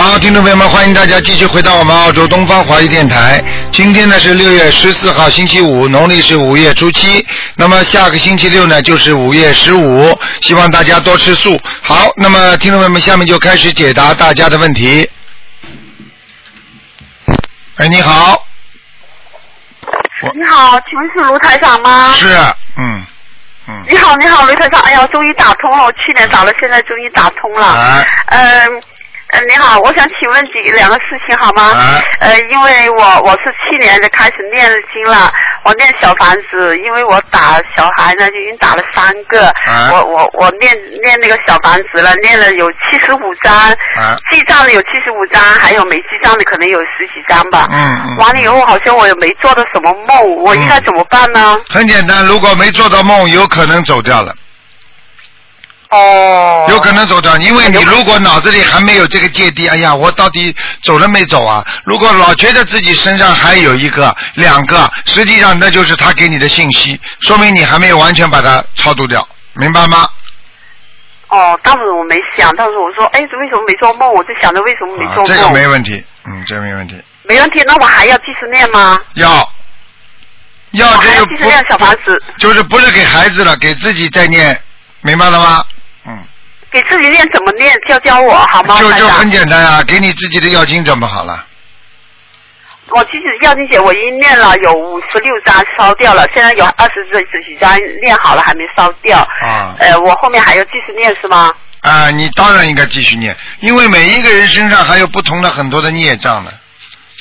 好，听众朋友们，欢迎大家继续回到我们澳洲东方华语电台。今天呢是六月十四号，星期五，农历是五月初七。那么下个星期六呢就是五月十五，希望大家多吃素。好，那么听众朋友们，下面就开始解答大家的问题。哎，你好，你好，请问是卢台长吗？是，嗯嗯，你好，你好，卢台长。哎呀，终于打通了，我去年打了，现在终于打通了。哎，嗯。呃，你好，我想请问几两个事情好吗？啊呃，因为我我是去年就开始念经了，我念小房子，因为我打小孩呢就已经打了三个，啊我我我念念那个小房子了，念了有七十五章，啊记账的有七十五章，还有没记账的可能有十几张吧。嗯嗯完了以后好像我也没做到什么梦，我应该怎么办呢？很简单，如果没做到梦，有可能走掉了。哦。有可能走掉，因为你如果脑子里还没有这个芥蒂，哎呀，我到底走了没走啊？如果老觉得自己身上还有一个、两个，实际上那就是他给你的信息，说明你还没有完全把它超度掉，明白吗？哦，当时我没想，当时我说，哎，为什么没做梦？我就想着为什么没做，梦。啊这个没问题，嗯，这个没问题。没问题，那我还要继续念吗？要要这个要继续念小房子，不就是不是给孩子了，给自己再念，明白了吗？嗯，给自己念怎么念？教教我好吗？就就很简单啊，给你自己的要经怎么好了？我其实要经姐我已经念了有五十六张烧掉了，现在有二十几张念好了还没烧掉。啊呃，我后面还要继续念是吗？啊，你当然应该继续念，因为每一个人身上还有不同的很多的孽障呢，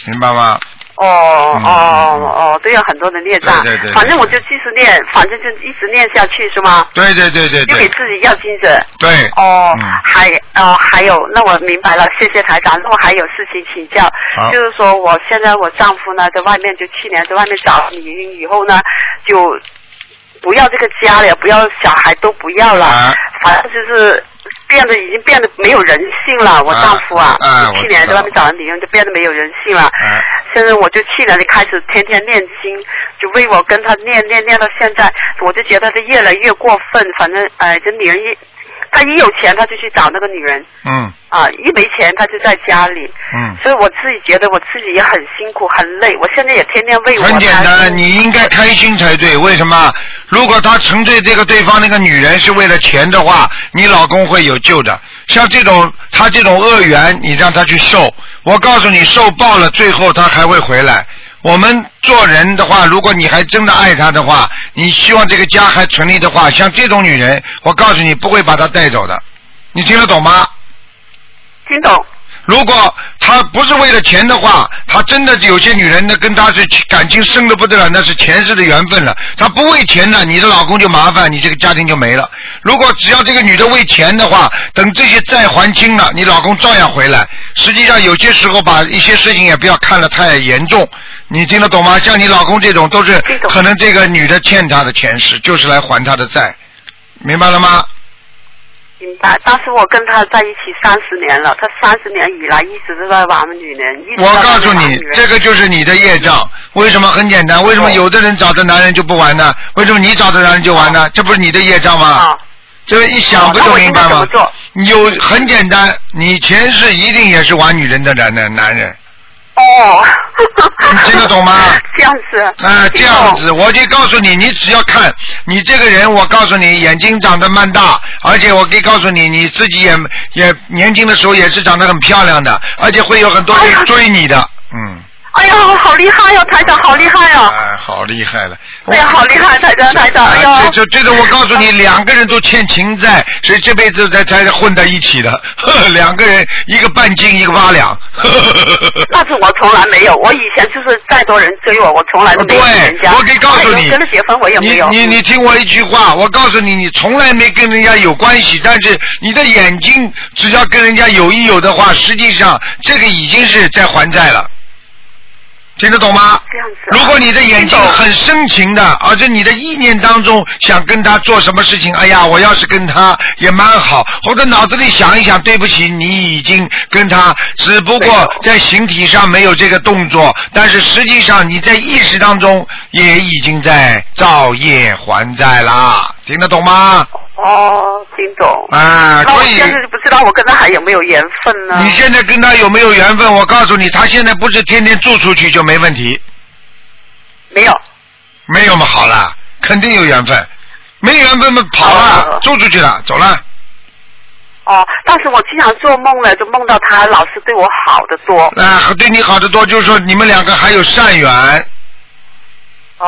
明白吗？哦哦哦哦，都有很多的孽障。对对对对反正我就继续念，反正就一直念下去是吗？对对对对对就给自己要精神。对。哦，嗯还哦还有，那我明白了，谢谢台长。那我还有事情请教，就是说我现在我丈夫呢在外面，就去年在外面找了女人以后呢，就不要这个家了，不要小孩都不要了，啊反正就是变得已经变得没有人性了。我丈夫啊，啊啊就去年在外面找了女人，就变得没有人性了。啊现在我就去年就开始天天念经，就为我跟他念念念到现在，我就觉得他越来越过分。反正哎，这女人一他一有钱他就去找那个女人嗯啊，一没钱他就在家里。嗯，所以我自己觉得我自己也很辛苦很累，我现在也天天为我很简单，你应该开心才对。为什么？如果他沉醉这个对方那个女人是为了钱的话，你老公会有救的。像这种他这种恶缘，你让他去受，我告诉你，受报了，最后他还会回来。我们做人的话，如果你还真的爱她的话，你希望这个家还存立的话，像这种女人，我告诉你不会把她带走的。你听得懂吗？听懂？如果他不是为了钱的话，他真的有些女人呢跟他是感情深的不得了，那是前世的缘分了。他不为钱呢，你的老公就麻烦，你这个家庭就没了。如果只要这个女的为钱的话，等这些债还清了，你老公照样回来。实际上有些时候把一些事情也不要看得太严重，你听得懂吗？像你老公这种都是可能这个女的欠他的前世，就是来还他的债，明白了吗？明白。但是我跟他在一起三十年了，他三十年以来一直都在玩女人，一直我告诉你这个就是你的业障。为什么？很简单，为什么哦有的人找的男人就不玩呢？为什么你找的男人就玩呢？这不是你的业障吗？啊，这个一想不就明白吗应该怎么做？有很简单，你前世一定也是玩女人的男人，男人。哦，你 听得懂吗？这样子。啊，这样子，我就告诉你，你只要看你这个人，我告诉你，眼睛长得蛮大，而且我可以告诉你，你自己也也年轻的时候也是长得很漂亮的，而且会有很多人追你的，嗯。懂。哎呀，好厉害哟、台长，好厉害哦！哎，好厉害了！哎呀，好厉害，台长，台长，哎啊呦，这这这个我告诉你，两个人都欠情债，所以这辈子才才混在一起的。呵 两个人，一个半斤，一个八两。呵呵呵呵那是我从来没有，我以前就是再多人追我，我从来都没有对人家。我可以告诉你哎跟他结婚我也没有。你你你听我一句话，我告诉你，你从来没跟人家有关系，但是你的眼睛只要跟人家有一有的话，实际上这个已经是在还债了。听得懂吗？这样子啊。如果你的眼睛很深情的，而且你的意念当中想跟他做什么事情，哎呀，我要是跟他也蛮好，或者脑子里想一想，对不起，你已经跟他，只不过在形体上没有这个动作，但是实际上你在意识当中也已经在造业还债啦，听得懂吗？哦，听懂。啊，所以现在就不知道我跟他还有没有缘分呢？你现在跟他有没有缘分？我告诉你，他现在不是天天住出去就没问题，没有。没有嘛好了，肯定有缘分，没缘分嘛跑了哦，住出去了，走了。哦，但是我经常做梦呢，就梦到他老是对我好的多。啊，对你好的多，就是说你们两个还有善缘哦。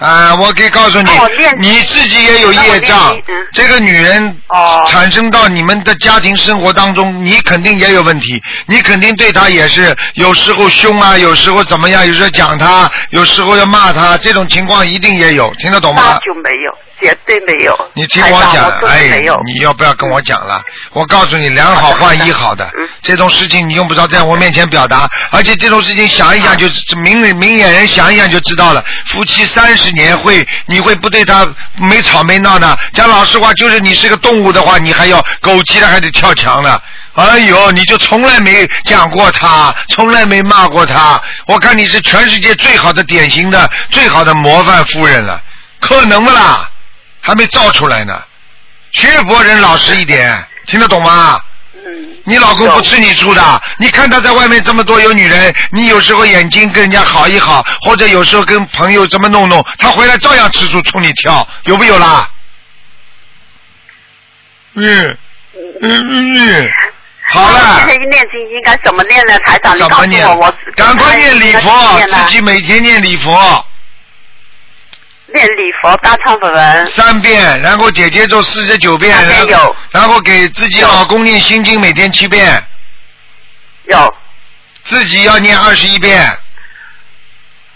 啊！我可以告诉你你自己也有业障。这个女人哦产生到你们的家庭生活当中，你肯定也有问题，你肯定对她也是有时候凶啊，有时候怎么样，有时候讲她，有时候要骂她，这种情况一定也有，听得懂吗那？就没有，绝对没有。你听我讲我，哎你要不要跟我讲了？我告诉你，两好换一好的嗯，这种事情你用不着在我面前表达，而且这种事情想一想就明明眼人想一想就知道了。夫妻三十年会，你会不对他没吵没闹呢？讲老实话，就是你是个动物的话，你还要狗急了还得跳墙呢。哎呦，你就从来没讲过他，从来没骂过他。我看你是全世界最好的典型的、最好的模范夫人了，可能不啦？还没造出来呢。学佛人老实一点，听得懂吗？嗯。你老公不吃你醋的，你看他在外面这么多有女人，你有时候眼睛跟人家好一好，或者有时候跟朋友这么弄弄，他回来照样吃醋冲你跳，有没有啦？嗯嗯嗯嗯，好了现在，念经应该怎么念呢？台长，你告诉我，我？赶快念礼佛自己每天念礼佛念礼佛大忏悔文。三遍，然后姐姐做四十九遍，遍然后有然后给自己老公念心经每天七遍，有。自己要念二十一遍。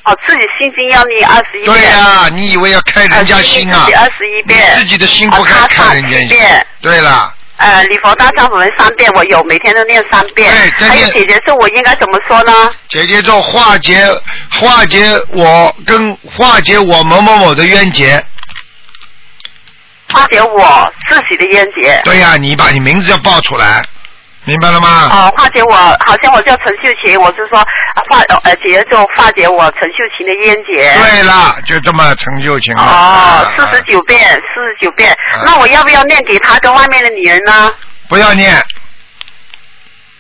哦，自己心经要念二十一遍。对呀、你以为要开人家心啊？二十一遍。你自己的心不该哦开人家心遍。对了，呃，礼佛大忏悔文三遍，我有，每天都念三遍。对还有姐姐咒，我应该怎么说呢？姐姐咒化解化解我跟化解我某某某的冤结。化解我自己的冤结。对呀、你把你名字要报出来，明白了吗？哦，化解我，好像我叫陈秀琴，我是说啊化呃姐就化解我陈秀琴的冤结。对了，就这么成就情了。哦啊，四十九遍，四十九遍啊。那我要不要念给他跟外面的女人呢？不要念，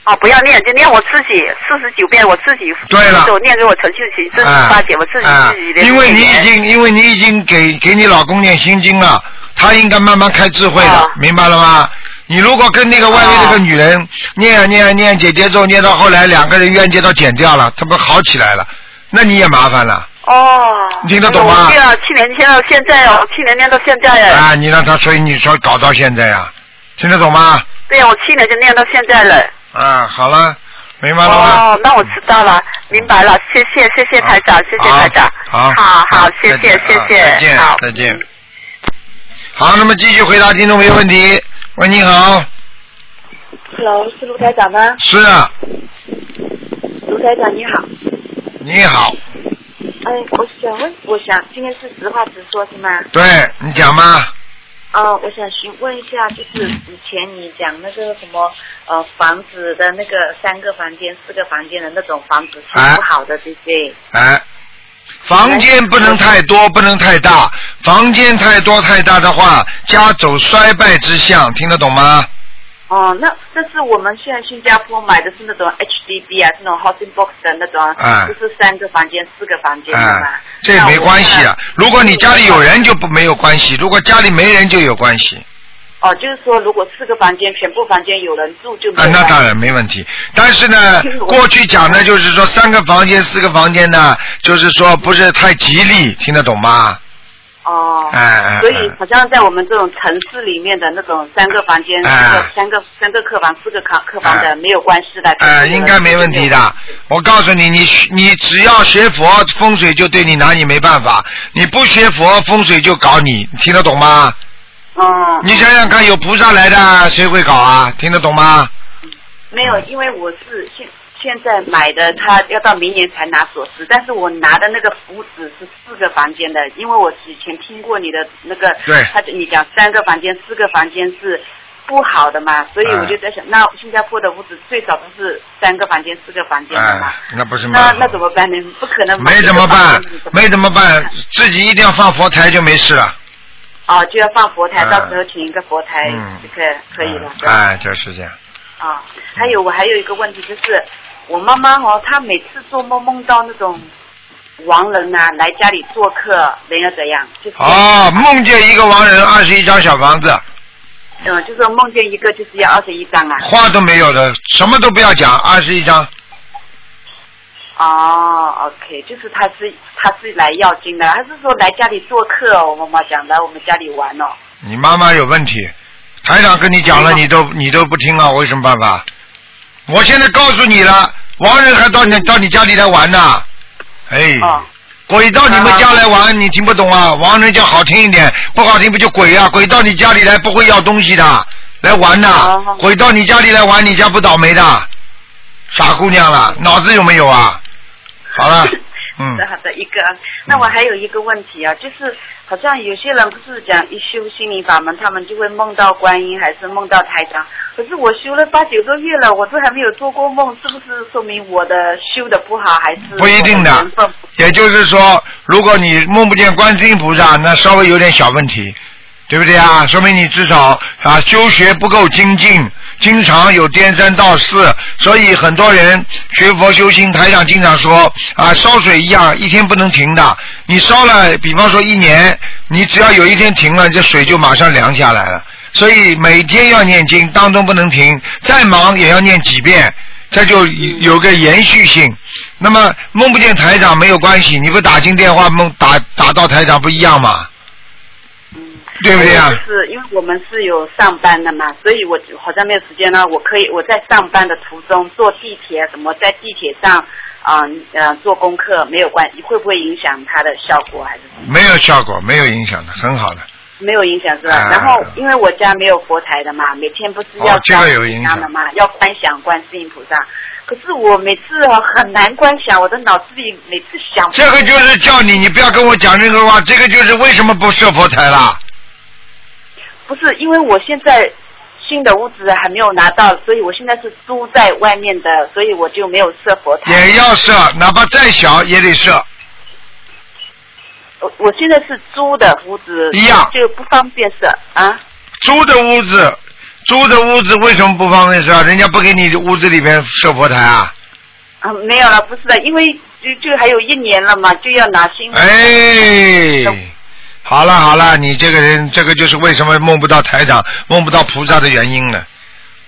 哦，不要念，就念我自己四十九遍，我自己对了就念给我陈秀琴自己啊化解我自己啊自己的因为你已经，因为你已经给给你老公念心经了，他应该慢慢开智慧了，哦明白了吗？你如果跟那个外面那个女人念啊念啊念姐姐咒，念到后来两个人冤结都减掉了，他不好起来了，那你也麻烦了哦，你听得懂吗我念了去年念到现在哦，去年念到现在呀。啊！你让他，所以你说搞到现在呀、听得懂吗？对呀，我去年就念到现在了。啊，好了，明白了吗？哦，那我知道了，明白了，谢谢谢谢台长，谢谢台长。好，好好，谢谢谢谢，见好，再见。好，那么继续回答听众朋友问题。喂，你好，Hello，是卢台长吗？是啊，卢台长你好，你好，哎，我想问，我想今天是实话实说是吗？对你讲吗？哦，我想询问一下，就是以前你讲那个什么呃房子的那个三个房间、四个房间的那种房子是哎不好的，对不对？哎，房间不能太多，不能太大。房间太多太大的话，家走衰败之象，听得懂吗？哦，那这是我们现在新加坡买的是那种 HDB 啊，这种 housing box 的那种，哎就是三个房间、四个房间的嘛。哎，这没关系啊。如果你家里有人就不没有关系，如果家里没人就有关系。哦，就是说，如果四个房间全部房间有人住就没那当然没问题。但是呢，过去讲的就是说三个房间、四个房间呢，就是说不是太吉利，听得懂吗？哦，哎哎所以好像在我们这种城市里面的那种三个房间、哎四个三个三个客房、四个客客房哎的没有关系的。哎、就是应该没问题的。我告诉你，你你只要学佛，风水就对你拿你没办法；你不学佛，风水就搞你，你听得懂吗？嗯，你想想看，有菩萨来的，谁会搞啊？听得懂吗？没有，因为我是现现在买的，他要到明年才拿锁匙，但是我拿的那个符纸是四个房间的，因为我以前听过你的那个，对他你讲三个房间、四个房间是不好的嘛，所以我就在想，那新加坡的屋子最少都是三个房间、四个房间的嘛，哎，那不是吗那那怎么办呢？不可能没怎么办没怎么办，自己一定要放佛台就没事了。哦，就要放佛台，嗯到时候请一个佛台嗯就可以可以了。哎，就是这样。啊，还有我还有一个问题就是，我妈妈哦，她每次做梦梦到那种亡人啊来家里做客，人要怎样？就是哦，梦见一个亡人，二十一张小房子，嗯，就是梦见一个就是要二十一张啊。话都没有的，什么都不要讲，二十一张。哦，OK，就是他是他是来要经的，还是说来家里做客哦？我妈妈讲来我们家里玩哦。你妈妈有问题，台长跟你讲了，你都你都不听啊，我有什么办法？我现在告诉你了，王人还到你到你家里来玩呢，哎，哦鬼到你们家来玩，你听不懂啊？王人叫好听一点，不好听不就鬼啊？鬼到你家里来不会要东西的，来玩的哦，鬼到你家里来玩，你家不倒霉的，傻姑娘了，脑子有没有啊？好了，嗯好的，一个啊。那我还有一个问题啊，就是好像有些人不是讲一修心灵法门，他们就会梦到观音，还是梦到台长。可是我修了八九个月了，我都还没有做过梦，是不是说明我的修的不好，还是不一定的也就是说，如果你梦不见观世音菩萨，那稍微有点小问题，对不对啊？说明你至少啊修学不够精进，经常有颠三倒四，所以很多人学佛修心，台长经常说啊，烧水一样，一天不能停的。你烧了，比方说一年，你只要有一天停了，这水就马上凉下来了。所以每天要念经，当中不能停，再忙也要念几遍，这就有个延续性。那么梦不见台长没有关系，你不打进电话梦打打到台长不一样吗？嗯，对不对啊就是因为我们是有上班的嘛，所以我好像没有时间呢。我可以我在上班的途中坐地铁啊什么，在地铁上啊呃做功课没有关系，会不会影响它的效果还是什么？没有效果，没有影响的，很好的。没有影响是吧？啊然后因为我家没有佛台的嘛，每天不是要哦这个有影响的嘛，要观想观世音菩萨。可是我每次哦很难观想，我的脑子里每次想这个就是叫你，你不要跟我讲任何话。这个就是为什么不设佛台啦？不是因为我现在新的屋子还没有拿到，所以我现在是租在外面的，所以我就没有设佛台。也要设，哪怕再小也得设。我我现在是租的屋子，一样就不方便设啊。租的屋子，租的屋子为什么不方便设？人家不给你屋子里面设佛台啊？啊，没有了，不是的，因为就就还有一年了嘛，就要拿新的。哎，好了好了，你这个人，这个就是为什么梦不到台长、梦不到菩萨的原因了。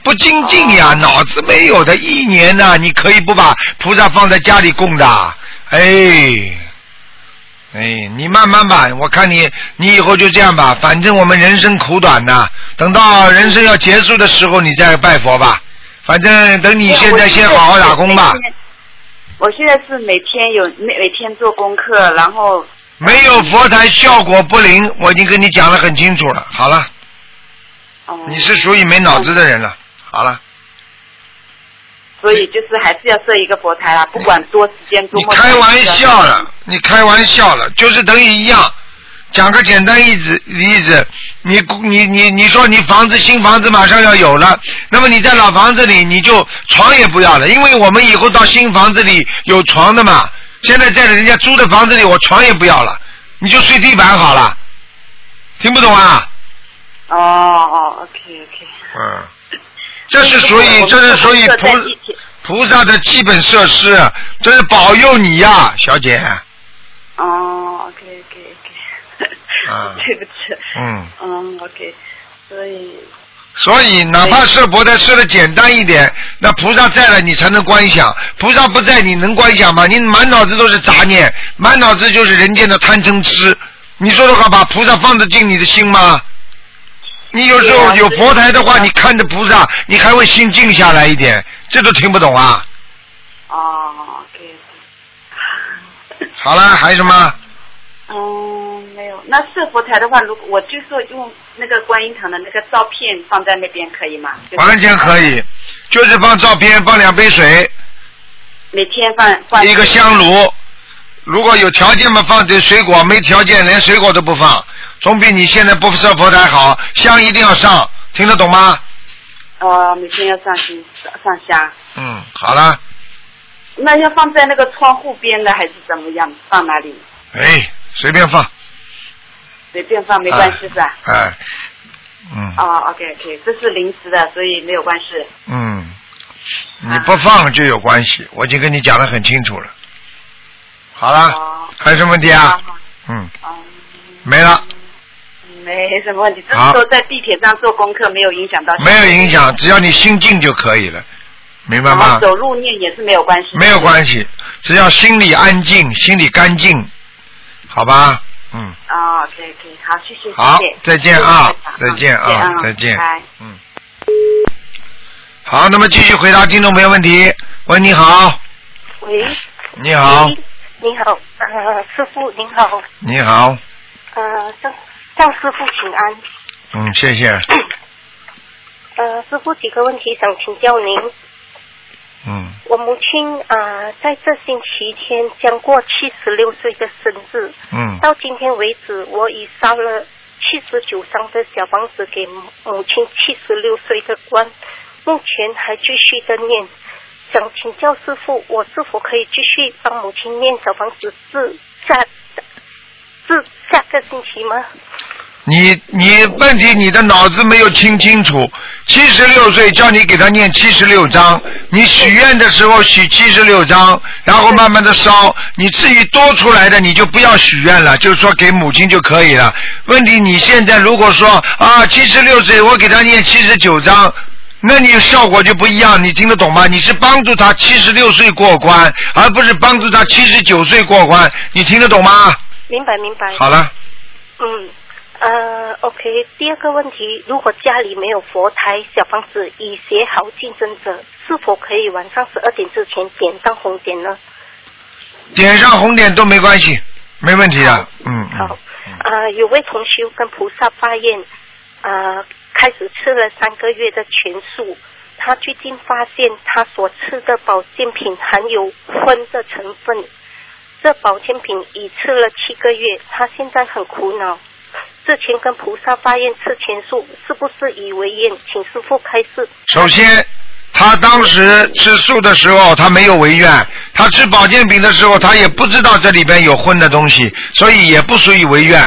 不精进呀，脑子没有的，一年呐、你可以不把菩萨放在家里供的，哎。哎，你慢慢吧，我看你，你以后就这样吧。反正我们人生苦短呐，等到人生要结束的时候，你再拜佛吧。反正等你现在先好好打工吧。我现在是每天有每每天做功课，然后没有佛台效果不灵，我已经跟你讲得很清楚了。好了，哦，你是属于没脑子的人了。好了，所以就是还是要设一个佛台啦，不管多时间多你么。开玩笑了，你开玩笑了，就是等于一样。讲个简单例子，例子，你你你你说你房子新房子马上要有了，那么你在老房子里你就床也不要了，因为我们以后到新房子里有床的嘛。现在在人家租的房子里，我床也不要了，你就睡地板好了。听不懂啊？哦哦，OK OK。嗯，这是属于这是属于菩菩萨的基本设施，这是保佑你呀，小姐。哦，OK OK OK，啊 对不起，嗯，嗯，OK，所以所以哪怕设佛台设的简单一点，那菩萨在了你才能观想，菩萨不在你能观想吗？你满脑子都是杂念，满脑子就是人间的贪嗔痴，你说的话把菩萨放得进你的心吗？你有时候有佛台的话，你看着菩萨，你还会心静下来一点，这都听不懂啊？好了，还有什么？嗯，没有。那设佛台的话，如果我就说用那个观音堂的那个照片放在那边可以吗？就是完全可以，就是放照片，放两杯水，每天放放一个香炉，如果有条件嘛放点水果，没条件连水果都不放，总比你现在不设佛台好。香一定要上，听得懂吗？哦，每天要上香上香。嗯，好了，那要放在那个窗户边的还是怎么样？放哪里？哎，随便放。随便放没关系是吧？哎，嗯哦，OK OK，这是临时的，所以没有关系。嗯，你不放就有关系，我已经跟你讲的很清楚了。好了，哦还有什么问题啊？嗯，哦，没了，没什么问题。这好是说在地铁上做功课没有影响到。没有影响，只要你心静就可以了，明白吗？走路念也是没有关系。没有关系，只要心里安静，心里干净，好吧？嗯，啊，OK OK，好，谢谢，好谢谢，再见啊再见啊再见。嗯。好，那么继续回答听众朋友问题。喂，你好，喂，你好，你好，呃，师傅您好，你好，呃，向向师傅请安。嗯，谢谢，呃，师傅几个问题想请教您。嗯，我母亲啊、呃在这星期天将过七十六岁的生日，嗯，到今天为止，我已烧了七十九张的小房子给母母亲七十六岁的关，目前还继续的念。想请教师傅，我是否可以继续帮母亲念小房子至下至下个星期吗？你你问题你的脑子没有清清楚，七十六岁叫你给他念七十六章，你许愿的时候许七十六章，然后慢慢的烧，你至于多出来的你就不要许愿了，就是说给母亲就可以了。问题你现在如果说啊七十六岁我给他念七十九章。那你效果就不一样，你听得懂吗？你是帮助他七十六岁过关，而不是帮助他七十九岁过关，你听得懂吗？明白明白。好了，嗯，呃，OK。第二个问题，如果家里没有佛台，小房子已写好竞争者，是否可以晚上十二点之前点上红点呢？点上红点都没关系，没问题的。嗯好嗯。，呃，有位同修跟菩萨发愿，呃，开始吃了三个月的全素，他最近发现他所吃的保健品含有荤的成分，这保健品已吃了七个月，他现在很苦恼。之前跟菩萨发愿吃全素，是不是以为愿？请师傅开示。首先，他当时吃素的时候，他没有违愿；他吃保健品的时候，他也不知道这里边有荤的东西，所以也不属于违愿。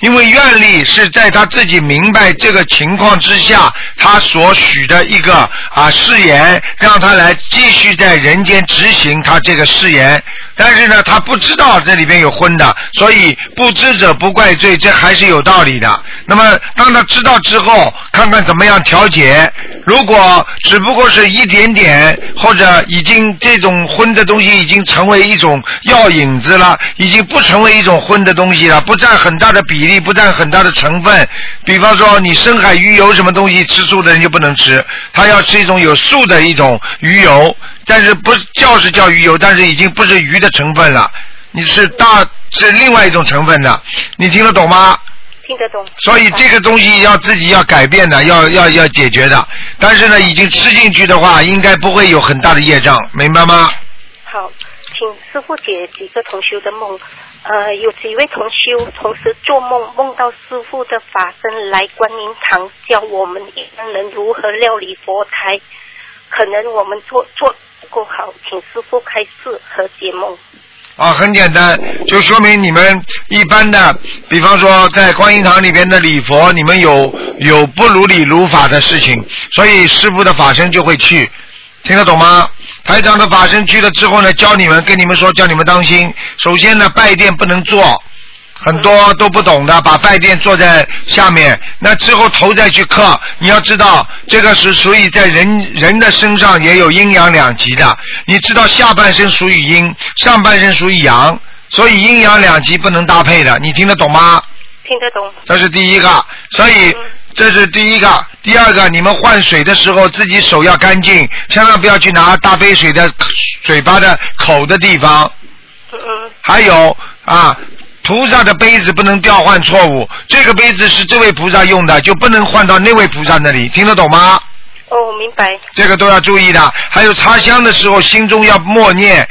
因为愿力是在他自己明白这个情况之下，他所许的一个啊誓言，让他来继续在人间执行他这个誓言。但是呢，他不知道这里边有荤的，所以不知者不怪罪，这还是有道理的。那么当他知道之后，看看怎么样调解。如果只不过是一点点，或者已经这种荤的东西已经成为一种药引子了，已经不成为一种荤的东西了，不占很大的比例，不占很大的成分。比方说，你深海鱼油什么东西，吃素的人就不能吃，他要吃一种有素的一种鱼油，但是不叫是叫鱼油，但是已经不是鱼的成分了，你是大是另外一种成分的，你听得懂吗？听得懂？所以这个东西要自己要改变的，要要要解决的。但是呢，已经吃进去的话，应该不会有很大的业障，明白吗？好，请师傅解几个同修的梦。呃，有几位同修同时做梦，梦到师傅的法身来观音堂教我们一般人如何料理佛台。可能我们做做不够好，请师傅开示和解梦。啊，很简单，就说明你们一般的，比方说在观音堂里边的礼佛，你们有有不如理如法的事情，所以师傅的法身就会去，听得懂吗？台长的法身去了之后呢，教你们，跟你们说，叫你们当心。首先呢，拜殿不能坐，很多都不懂的，把拜殿坐在下面，那之后头再去磕。你要知道，这个是属于在人人的身上也有阴阳两极的。你知道下半身属于阴，上半身属于阳，所以阴阳两极不能搭配的。你听得懂吗？听得懂？这是第一个，所以这是第一个。第二个，你们换水的时候自己手要干净，千万不要去拿大杯水的嘴巴的口的地方。还有啊，菩萨的杯子不能调换错误，这个杯子是这位菩萨用的，就不能换到那位菩萨那里，听得懂吗？哦，明白。这个都要注意的。还有插香的时候，心中要默念，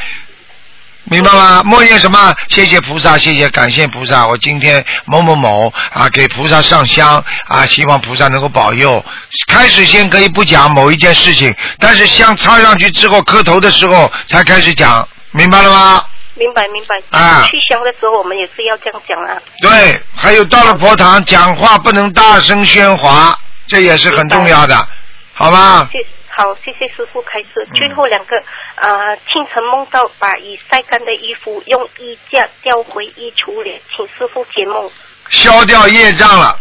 明白吗？默念什么？谢谢菩萨，谢谢感谢菩萨，我今天某某某啊，给菩萨上香啊，希望菩萨能够保佑。开始先可以不讲某一件事情，但是香插上去之后磕头的时候才开始讲，明白了吗？明白明白。啊去香的时候我们也是要这样讲啊。对，还有到了佛堂讲话不能大声喧哗，这也是很重要的，好吗？谢好，谢谢师傅开始。最后两个，呃，清晨梦到把已晒干的衣服用衣架吊回衣橱里，请师傅解梦，消掉业障了，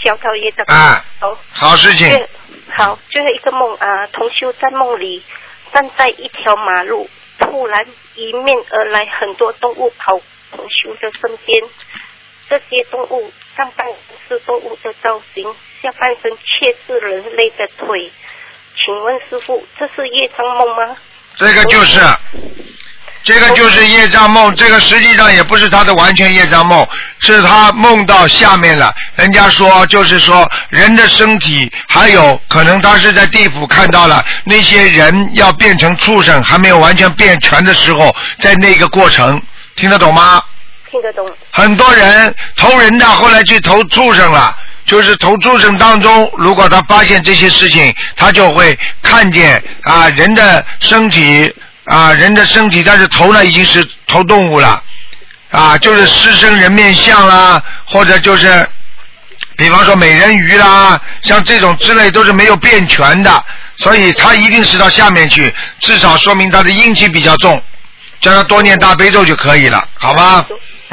消掉业障。啊好，好事情。最好，最后一个梦啊、同修在梦里站在一条马路，突然迎面而来很多动物跑同修的身边，这些动物上半身是动物的造型，下半身却是人类的腿。请问师傅，这是业障梦吗？这个就是，这个就是业障梦，这个实际上也不是他的完全业障梦，是他梦到下面了。人家说就是说人的身体，还有可能他是在地府看到了那些人要变成畜生，还没有完全变全的时候，在那个过程，听得懂吗？听得懂？很多人投人的，后来去投畜生了。就是投畜生当中，如果他发现这些事情，他就会看见啊人的身体啊人的身体，但是头呢已经是投动物了啊，就是狮身人面像啦，或者就是比方说美人鱼啦，像这种之类都是没有变全的，所以他一定是到下面去，至少说明他的阴气比较重，叫他多念大悲咒就可以了，好吗？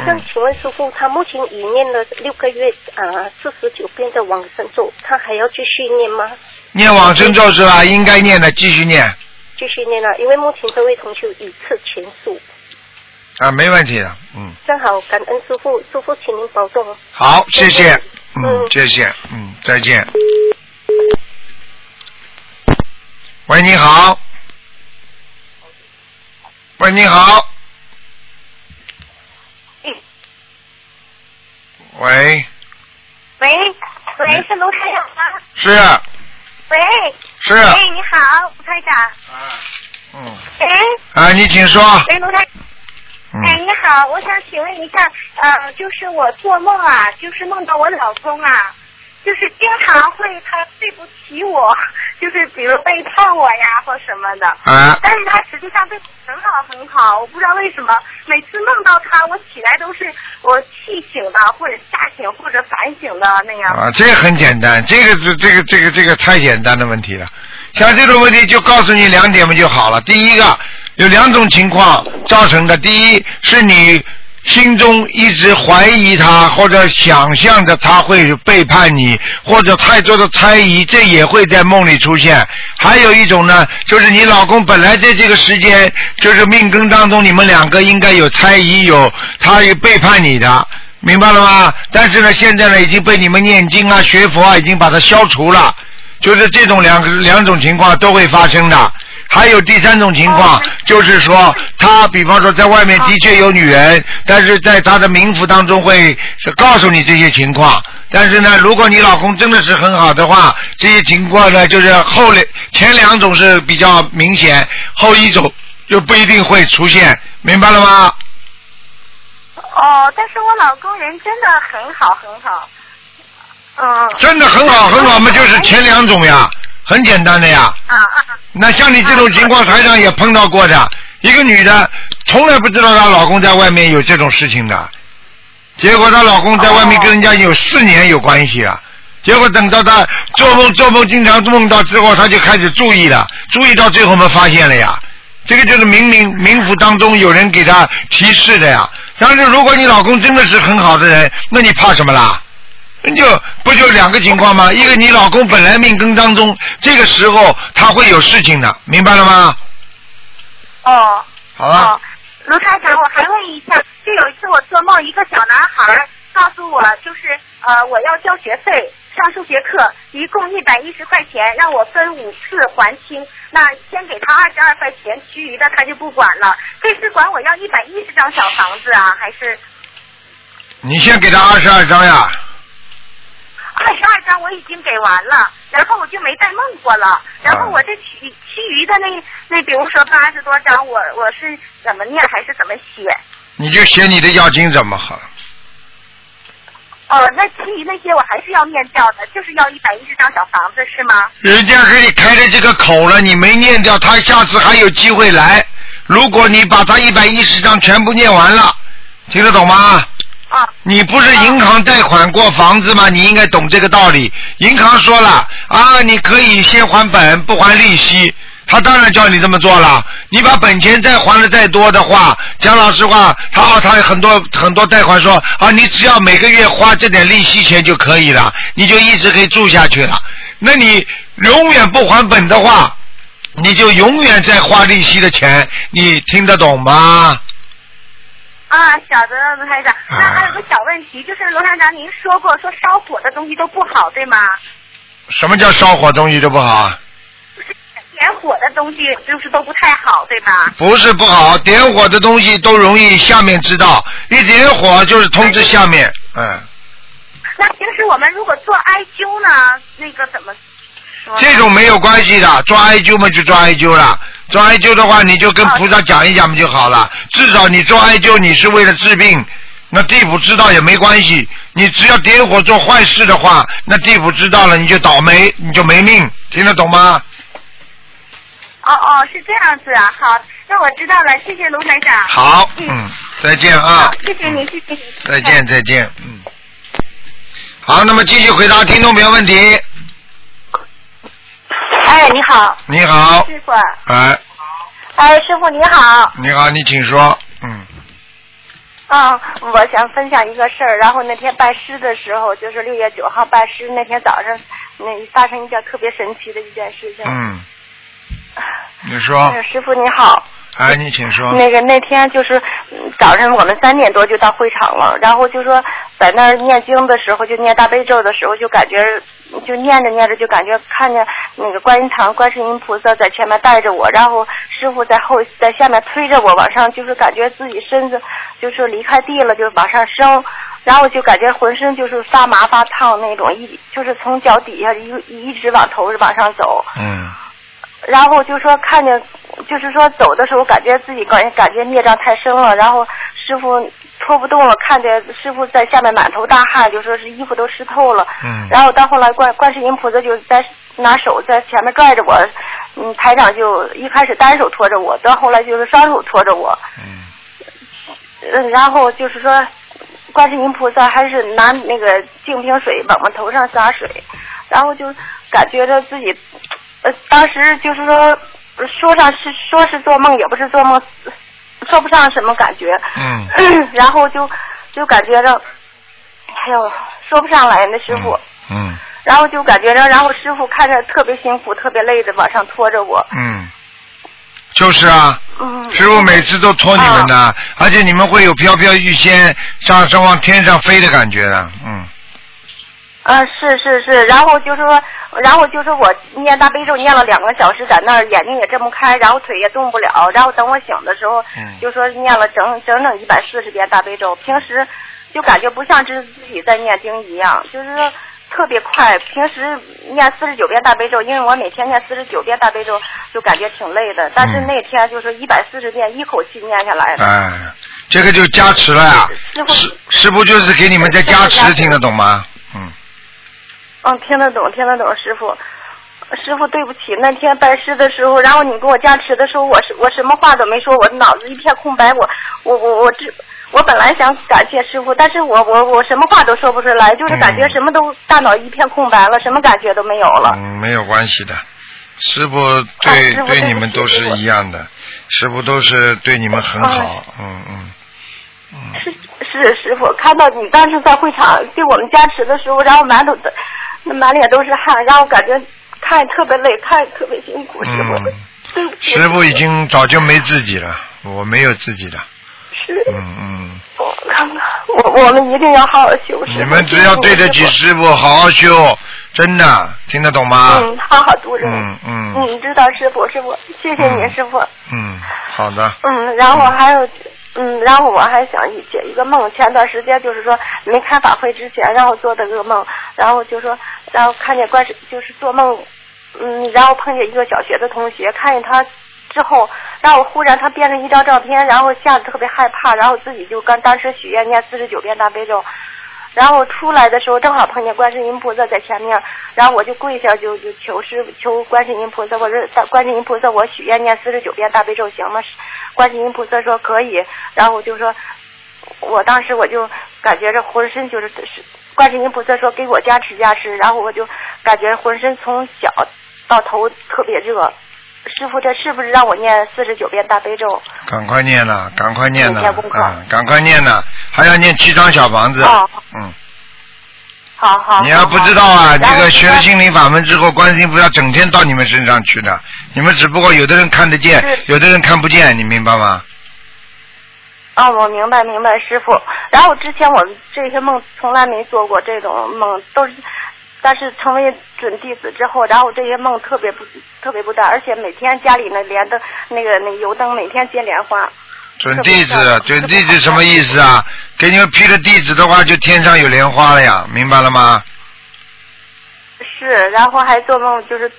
那请问师傅，他目前已念了六个月啊四十九遍的往生咒，他还要继续念吗？念往生咒是吧？应该念的，继续念继续念了，因为目前这位同学已次全数。啊，没问题的，嗯，正好感恩师傅，师傅请您保重。好，谢谢，嗯，嗯谢谢，嗯，再见。喂，你好。喂，你好。喂，喂喂，是卢台长吗？是。喂。是，喂，你好，卢台长。啊，嗯，哎。啊，你请说，喂，卢台。嗯，哎，你好，我想请问一下，呃，就是我做梦啊，就是梦到我老公啊，就是经常会他对不起我，就是比如背叛我呀或什么的。啊，但是他实际上对我很好很好，我不知道为什么每次梦到他，我起来都是我气醒的，或者吓醒，或者反省的那样。啊，这个很简单，这个是这个这个这个太简单的问题了。像这种问题就告诉你两点不就好了？第一个有两种情况造成的，第一是你心中一直怀疑他，或者想象着他会背叛你，或者太多的猜疑，这也会在梦里出现。还有一种呢，就是你老公本来在这个时间，就是命根当中，你们两个应该有猜疑，有他有背叛你的。明白了吗？但是呢，现在呢已经被你们念经啊、学佛啊，已经把它消除了。就是这种两两种情况都会发生的。还有第三种情况，就是说他比方说在外面的确有女人，但是在他的冥府当中会是告诉你这些情况。但是呢，如果你老公真的是很好的话，这些情况呢，就是后两前两种是比较明显，后一种就不一定会出现，明白了吗？哦，但是我老公人真的很好很好。嗯。真的很好很好嘛，就是前两种呀，很简单的呀。啊啊。那像你这种情况，台上也碰到过的，一个女的从来不知道她老公在外面有这种事情的，结果她老公在外面跟人家有四年有关系啊，结果等到她做梦做梦经常梦到之后，她就开始注意了，注意到最后我们发现了呀，这个就是冥冥冥府当中有人给她提示的呀。但是如果你老公真的是很好的人，那你怕什么啦？那就不就两个情况吗？一个你老公本来命根当中这个时候他会有事情的，明白了吗？哦。好了，哦，卢台长，我还问一下，就有一次我做梦，一个小男孩告诉我，就是呃我要交学费，上数学课，一共一百一十块钱，让我分五次还清。那先给他二十二块钱，其余的他就不管了。这是管我要一百一十张小房子啊，还是你先给他二十二张呀，二二十二张我已经给完了，然后我就没再梦过了。然后我这其其余的那那，比如说八十多张，我我是怎么念还是怎么写？你就写你的要经怎么好了？哦，那其余那些我还是要念掉的，就是要一百一十张小房子是吗？人家给你开了这个口了，你没念掉，他下次还有机会来。如果你把他一百一十张全部念完了，听得懂吗？你不是银行贷款过房子吗？你应该懂这个道理。银行说了啊，你可以先还本不还利息，他当然叫你这么做了。你把本钱再还的再多的话，讲老实话，他他很多很多贷款说啊，你只要每个月花这点利息钱就可以了，你就一直可以住下去了。那你永远不还本的话，你就永远在花利息的钱，你听得懂吗？啊，晓得了，卢台长。那还有个小问题，就是罗台长您说过，说烧火的东西都不好，对吗？什么叫烧火东西都不好啊？点火的东西就是都不太好，对吧？不是不好，点火的东西都容易下面知道，一点火就是通知下面，嗯。那平时我们如果做艾灸呢，那个怎么？这种没有关系的，抓艾灸嘛就抓艾灸了。抓艾灸的话，你就跟菩萨讲一讲不就好了？至少你抓艾灸，你是为了治病，那地府知道也没关系。你只要点火做坏事的话，那地府知道了你就倒霉，你就没命，听得懂吗？哦哦，是这样子啊。好，那我知道了，谢谢卢台长。好，嗯，嗯，再见啊，，谢谢你，谢谢你。再见再见，嗯。好，那么继续回答听众朋友问题。哎，你好，你好，师傅。哎，哎，师傅你好。你好，你请说，嗯，啊，我想分享一个事儿。然后那天拜师的时候，就是六月九号拜师那天早上，那发生一件特别神奇的一件事情。嗯，你说那，个师傅你好，哎，你请说，那个那天就是嗯早上我们三点多就到会场了，然后就说在那儿念经的时候，就念大悲咒的时候，就感觉就念着念着就感觉看见那个观音堂观世音菩萨在前面带着我，然后师傅在后在下面推着我往上，就是感觉自己身子就是离开地了，就往上升。然后就感觉浑身就是发麻发烫那种，一就是从脚底下一一直往头往上走，嗯然后就说看见，就是说走的时候感觉自己感感觉孽障太深了，然后师傅拖不动了，看见师傅在下面满头大汗，就说是衣服都湿透了。嗯然后到后来观观世音菩萨就在拿手在前面拽着我，嗯，台长就一开始单手拖着我，到后来就是双手拖着我，嗯嗯，然后就是说，观世音菩萨还是拿那个净瓶水往我头上洒水，然后就感觉着自己，呃，当时就是说，说上是说是做梦，也不是做梦，说不上什么感觉，嗯。然后就就感觉着，哎呦，说不上来那师傅，嗯然后就感觉着，然后师傅看着特别辛苦、特别累的往上拖着我，嗯，就是啊，嗯，师傅每次都拖你们的，而且你们会有飘飘欲仙，上上往天上飞的感觉的，嗯啊，是是是，然后就说，然后就说我念大悲咒念了两个小时，在那儿眼睛也睁不开，然后腿也动不了，然后等我醒的时候，嗯就说念了整整整一百四十遍大悲咒，平时就感觉不像是自己在念经一样，就是说特别快。平时念四十九遍大悲咒，因为我每天念四十九遍大悲咒，就感觉挺累的，但是嗯那天就是一百四十遍一口气念下来的。哎，这个就加持了呀，师傅师师傅就是给你们在加持，听得懂吗？嗯嗯，听得懂，听得懂，师傅。师傅，对不起，那天拜师的时候，然后你给我加持的时候，我是我什么话都没说，我脑子一片空白，我我我我这我本来想感谢师傅，但是我我我什么话都说不出来，就是感觉嗯什么都大脑一片空白了，什么感觉都没有了。嗯，没有关系的，师傅对、对你们都是一样的，师傅都是对你们很好，嗯嗯嗯，是是师傅，看到你当时在会场对我们加持的时候，然后满头的那满脸都是汗，让我感觉看特别累，看特别辛苦，师傅。嗯。师傅已经早就没自己了，我没有自己的，是。嗯嗯。我看看，我我们一定要好好修。你们只要对得起师傅，好好修，真的听得懂吗？嗯，好好读着。嗯嗯嗯，知道师傅，师傅，谢谢你，嗯师傅。嗯，好的，嗯，然后还有，嗯，然后我还想一解一个梦，前段时间就是说没开法会之前，然后做的噩梦，然后就说，然后看见观世，就是做梦，嗯，然后碰见一个小学的同学，看见他之后，然后忽然他变成一张照片，然后吓得特别害怕，然后自己就跟当时许愿念四十九遍大悲咒，然后出来的时候正好碰见观世音菩萨在前面，然后我就跪下就就求师求观世音菩萨，我说观世音菩萨，我许愿念四十九遍大悲咒行吗？观世音菩萨说可以，然后我就说，我当时我就感觉这浑身就是是，观世音菩萨说给我加持加持，然后我就感觉浑身从脚到头特别热。师傅，这是不是让我念四十九遍大悲咒？赶快念了，赶快念了，啊，赶快念了，还要念七张小房子。哦嗯，好好。你要不知道啊，这个学了心灵法门之后，观世音菩萨整天到你们身上去的，你们只不过有的人看得见，有的人看不见，你明白吗？哦，我明白明白，师傅。然后之前我这些梦从来没做过这种梦，都是，但是成为准弟子之后，然后这些梦特别不特别不大，而且每天家里那连灯那个那油灯每天接莲花。准弟子准弟子什么意思啊？给你们批了弟子的话，就天上有莲花了呀，明白了吗？是，然后还做梦，就是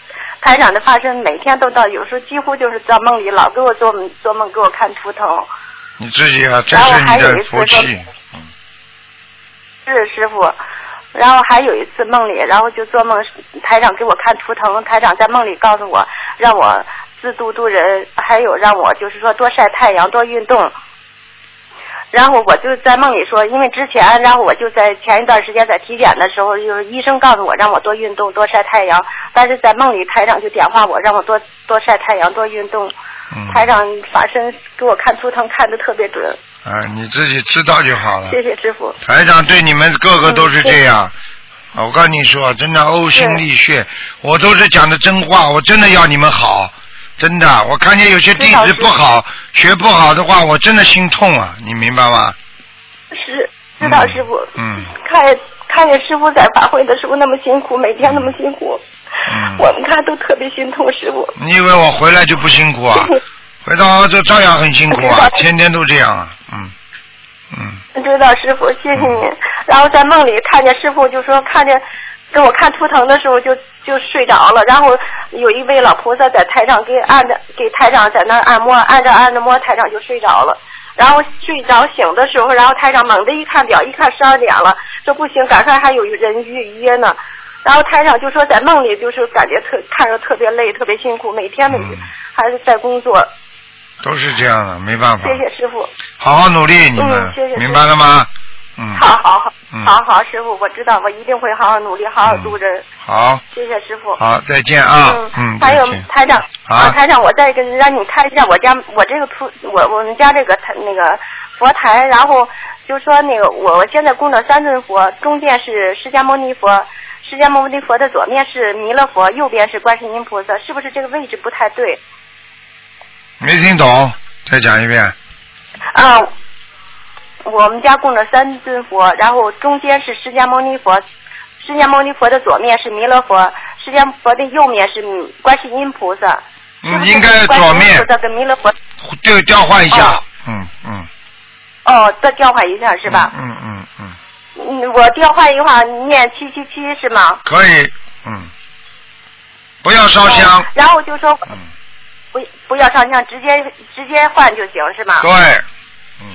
台长的发生，每天都到，有时候几乎就是在梦里老给我做做梦，给我看图腾。你自己啊，这是你的还有一气。嗯是师傅，然后还有一次梦里，然后就做梦，台长给我看图腾，台长在梦里告诉我，让我自度度人，还有让我就是说多晒太阳，多运动。然后我就在梦里说，因为之前，然后我就在前一段时间在体检的时候，就是医生告诉我让我多运动，多晒太阳，但是在梦里台长就点化我，让我多多晒太阳，多运动。嗯，台长法身给我看图腾看的特别准，啊，你自己知道就好了。谢谢师傅。台长对你们个个都是这样。我跟你说，真的呕心沥血，我都是讲的真话，我真的要你们好，真的。我看见有些弟子不好，学不好的话，我真的心痛啊，你明白吗？是知道师傅。嗯看见看见师傅在法会的时候那么辛苦，每天那么辛苦，嗯。我们看都特别心痛师傅。你以为我回来就不辛苦啊？回到澳洲照样很辛苦啊，天天都这样啊，嗯嗯。知道师傅，谢谢您。然后在梦里看见师傅，就说看见给我看图腾的时候就就睡着了，然后有一位老菩萨在台上给按着给台长在那按摩，按着按着摸，台长就睡着了。然后睡着醒的时候，然后台长猛地一看表，一看十二点了，说不行，赶快还有人预约呢。然后台长就说在梦里就是感觉特看着特别累，特别辛苦，每天每还是在工作。都是这样的，没办法谢，谢师傅。好好努力，你们、嗯谢谢明白了吗？嗯，好好好，嗯好好，师傅，我知道，我一定会好好努力，好好度人。好，谢谢师傅。好，再见啊，嗯，还有台长啊台长，我再跟让你看一下我家我这个图，我我们家这个台那个佛台，然后就说那个我我现在供着三尊佛，中间是释迦牟尼佛，释迦牟尼佛的左面是弥勒佛，右边是观世音菩萨，是不是这个位置不太对？没听懂，再讲一遍。啊，我们家供了三尊佛，然后中间是释迦牟尼佛，释迦牟尼佛的左面是弥勒佛，释迦佛的右面是观世音菩萨。嗯，应该左面菩萨跟弥勒佛对调换一下哦，嗯嗯，哦，再调换一下是吧？嗯嗯嗯，嗯，我调换一话念七七七是吗？可以，嗯，不要烧香哦，然后就说嗯，不不要上香，直接直接换就行是吗？对，嗯，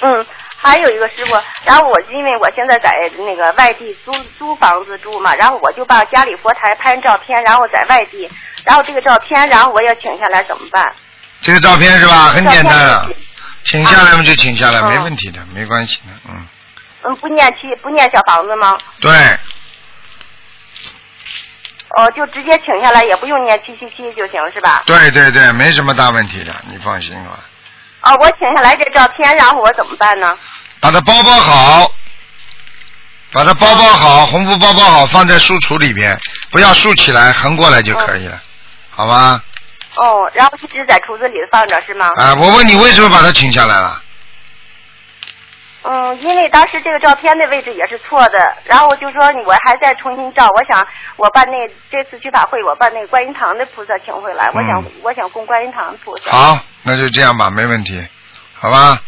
嗯，还有一个师傅，然后我因为我现在在那个外地租租房子住嘛，然后我就把家里佛台拍照片，然后在外地，然后这个照片，然后我要请下来怎么办？这个照片是吧？很简单的，请下来嘛就请下来，嗯没问题的，没关系的，嗯，嗯，不念七不念小房子吗？对，哦，就直接请下来，也不用念七七七就行是吧？对对对，没什么大问题的，你放心吧。哦，我请下来这照片，然后我怎么办呢？把它包包好，把它包包好，红布包包好，放在书橱里边，不要竖起来，横过来就可以了，好吧？哦，然后一直在橱子里放着是吗？啊，我问你为什么把它请下来了？嗯，因为当时这个照片的位置也是错的，然后我就说我还在重新照，我想我把那这次去法会，我把那个观音堂的菩萨请回来，我想、嗯我想供观音堂的菩萨。好，那就这样吧，没问题。好吧？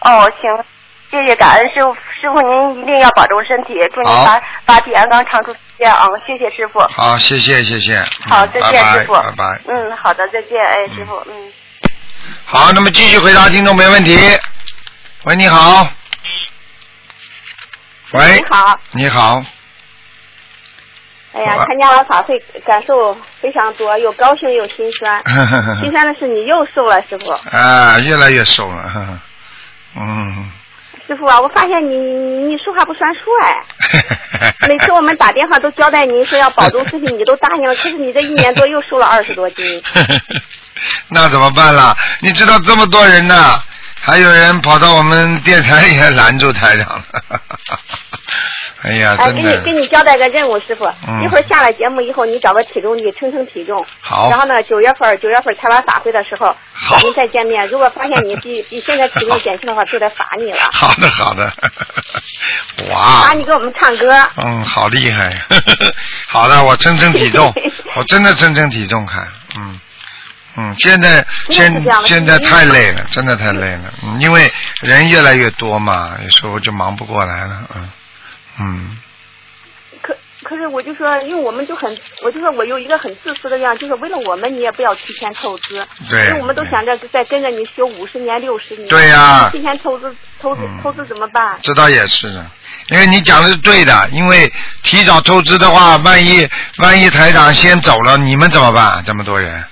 哦，行，谢谢感恩师傅，师傅您一定要保重身体，祝您好法法体安康，长驻世界啊！谢谢师傅。好，谢谢谢谢。好，嗯再见，师傅。拜拜。嗯，好的，再见，哎，师傅，嗯。好，那么继续回答听众没问题。喂，你好。喂你，好，你好，哎呀，参加了法会，感受非常多，又高兴又心酸。心酸的是你又瘦了，师傅。啊，越来越瘦了，呵 呵嗯，师傅啊，我发现你你说话不算数哎。每次我们打电话都交代您说要保重身体，你都答应了，可是你这一年多又瘦了二十多斤。那怎么办啦？你知道这么多人呢，还有人跑到我们电台里来拦住台长了。哎呀，哎，给你给你交代个任务，师傅，嗯一会儿下了节目以后，你找个体重计称称体重。好然后呢，九月份九月份开完法会的时候，好咱们再见面。如果发现你比 比现在体重减轻的话，就得罚你了。好的好的，罚 哇，你给我们唱歌。嗯，好厉害。好的，我称称体重，我真的称称体重看，嗯。嗯，现在现现在太累了，真的太累了。嗯，因为人越来越多嘛，有时候就忙不过来了。嗯嗯，可可是我就说，因为我们就很，我就说我有一个很自私的愿望，就是为了我们，你也不要提前透支。对因为我们都想着再跟着你学五十年、六十年。对呀提前透支，透支嗯，透支怎么办？这倒也是的，因为你讲的是对的，因为提早透支的话，万一万一台长先走了，你们怎么办？这么多人，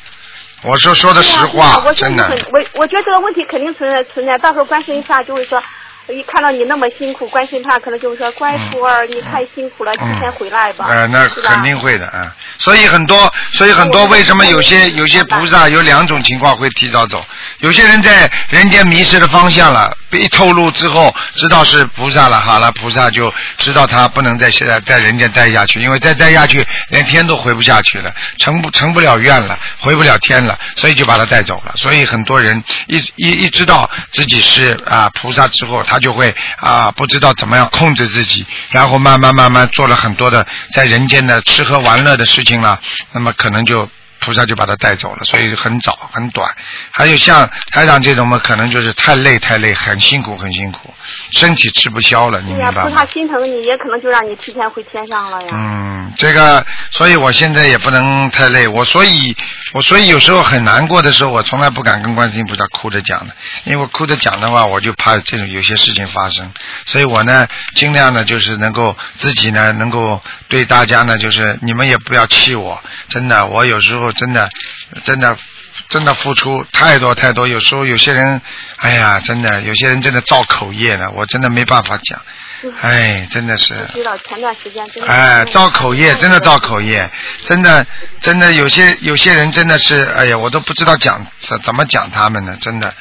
我说说的实话，我真的。很我我觉得这个问题肯定存在存在，到时候观世音菩萨就会说。一看到你那么辛苦，关心他可能就会说：“乖徒儿，你太辛苦了，今天回来吧。呃，那肯定会的啊、所以很多，所以很多为什么有些有些菩萨有两种情况会提早走？有些人在人间迷失了方向了，被透露之后知道是菩萨了，好了，菩萨就知道他不能再现在在人间待下去，因为再待下去连天都回不下去了，成不成不了愿了，回不了天了，所以就把他带走了。所以很多人一一一知道自己是啊菩萨之后，他他就会啊不知道怎么样控制自己，然后慢慢慢慢做了很多的在人间的吃喝玩乐的事情了，那么可能就。菩萨就把他带走了，所以很早很短。还有像台长这种嘛，可能就是太累太累，很辛苦很辛苦，身体吃不消了，你明白吗？菩萨心疼你，也可能就让你提前回天上了呀。嗯，这个，所以我现在也不能太累。我所以，我所以有时候很难过的时候，我从来不敢跟观世音菩萨哭着讲的，因为我哭着讲的话，我就怕这种有些事情发生。所以我呢，尽量呢，就是能够自己呢，能够对大家呢，就是你们也不要气我，真的，我有时候真的，真的。真的付出太多太多，有时候有些人，哎呀，真的有些人真的造口业了，我真的没办法讲，哎，真的是。我知道前段时间真的。哎，造口业，真的造口业，真的，真的有些有些人真的是，哎呀，我都不知道讲怎怎么讲他们呢，真的，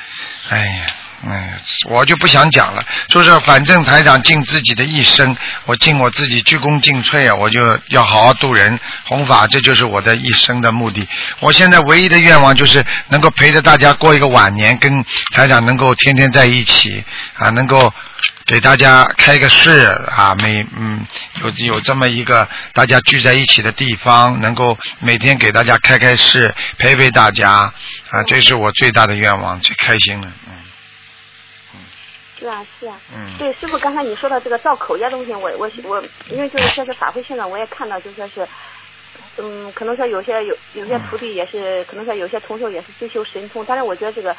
哎呀。哎，我就不想讲了，就是反正台长尽自己的一生，我尽我自己鞠躬尽瘁啊，我就要好好度人弘法，这就是我的一生的目的。我现在唯一的愿望就是能够陪着大家过一个晚年，跟台长能够天天在一起啊，能够给大家开个市啊，每嗯有有这么一个大家聚在一起的地方，能够每天给大家开开市，陪陪大家啊，这是我最大的愿望，最开心了，嗯是啊是啊。嗯。对，师傅，刚才你说到这个造口业的东西，我我我，因为就是说是法会现场，我也看到，就说是。嗯，可能说有些有有些徒弟也是，可能说有些同修也是追求神通，但是我觉得这个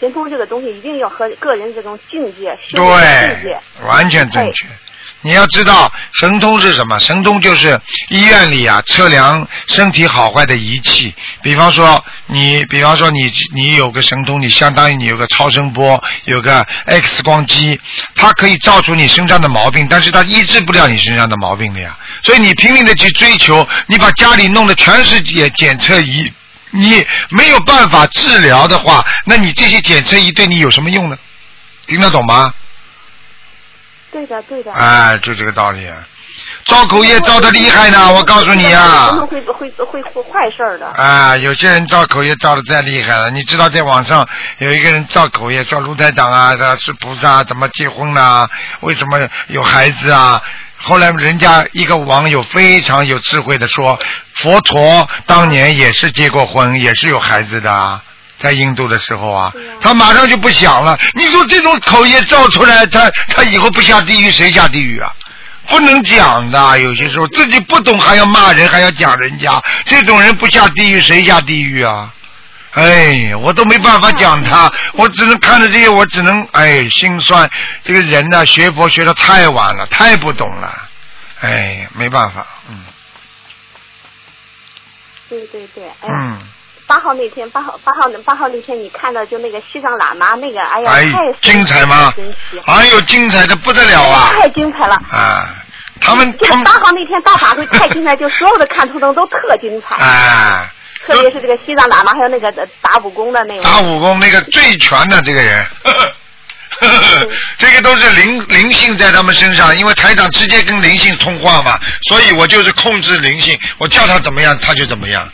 神通这个东西一定要和个人这种境界、修为境界对，完全正确。你要知道，神通是什么？神通就是医院里啊测量身体好坏的仪器。比方说，你比方说你你有个神通，你相当于你有个超声波，有个 X 光机，它可以照出你身上的毛病，但是它医治不了你身上的毛病的呀。所以你拼命的去追求，你把家里弄的全是检检测仪，你没有办法治疗的话，那你这些检测仪对你有什么用呢？听得懂吗？对的，对的。哎，就这个道理。造口业造的厉害呢，我告诉你啊。会会会会坏事的。啊，有些人造口业造的再厉害了，你知道在网上有一个人造口业，造卢台长啊，他是菩萨，怎么结婚呢？为什么有孩子啊？后来人家一个网友非常有智慧的说，佛陀当年也是结过婚，也是有孩子的啊。在印度的时候啊，他马上就不想了。你说这种口业造出来，他他以后不下地狱，谁下地狱啊？不能讲的，有些时候自己不懂还要骂人，还要讲人家，这种人不下地狱，谁下地狱啊？哎，我都没办法讲他，我只能看着这些，我只能哎心酸。这个人呢，学佛学的太晚了，太不懂了，哎，没办法，嗯。对对对，哎。嗯。八号那天，八号八号八号那天，你看到就那个西藏喇嘛那个，哎呀，哎太精彩吗？哎呦，精彩的不得了啊！太精彩了。啊，他们就他们八号那天大法会太精彩，就所有的看图腾都特精彩。啊，特别是这个西藏喇嘛，还有那个呃打武功的那个。打武功那个最全的这个人，这个都是灵灵性在他们身上，因为台长直接跟灵性通话嘛，所以我就是控制灵性，我叫他怎么样他就怎么样，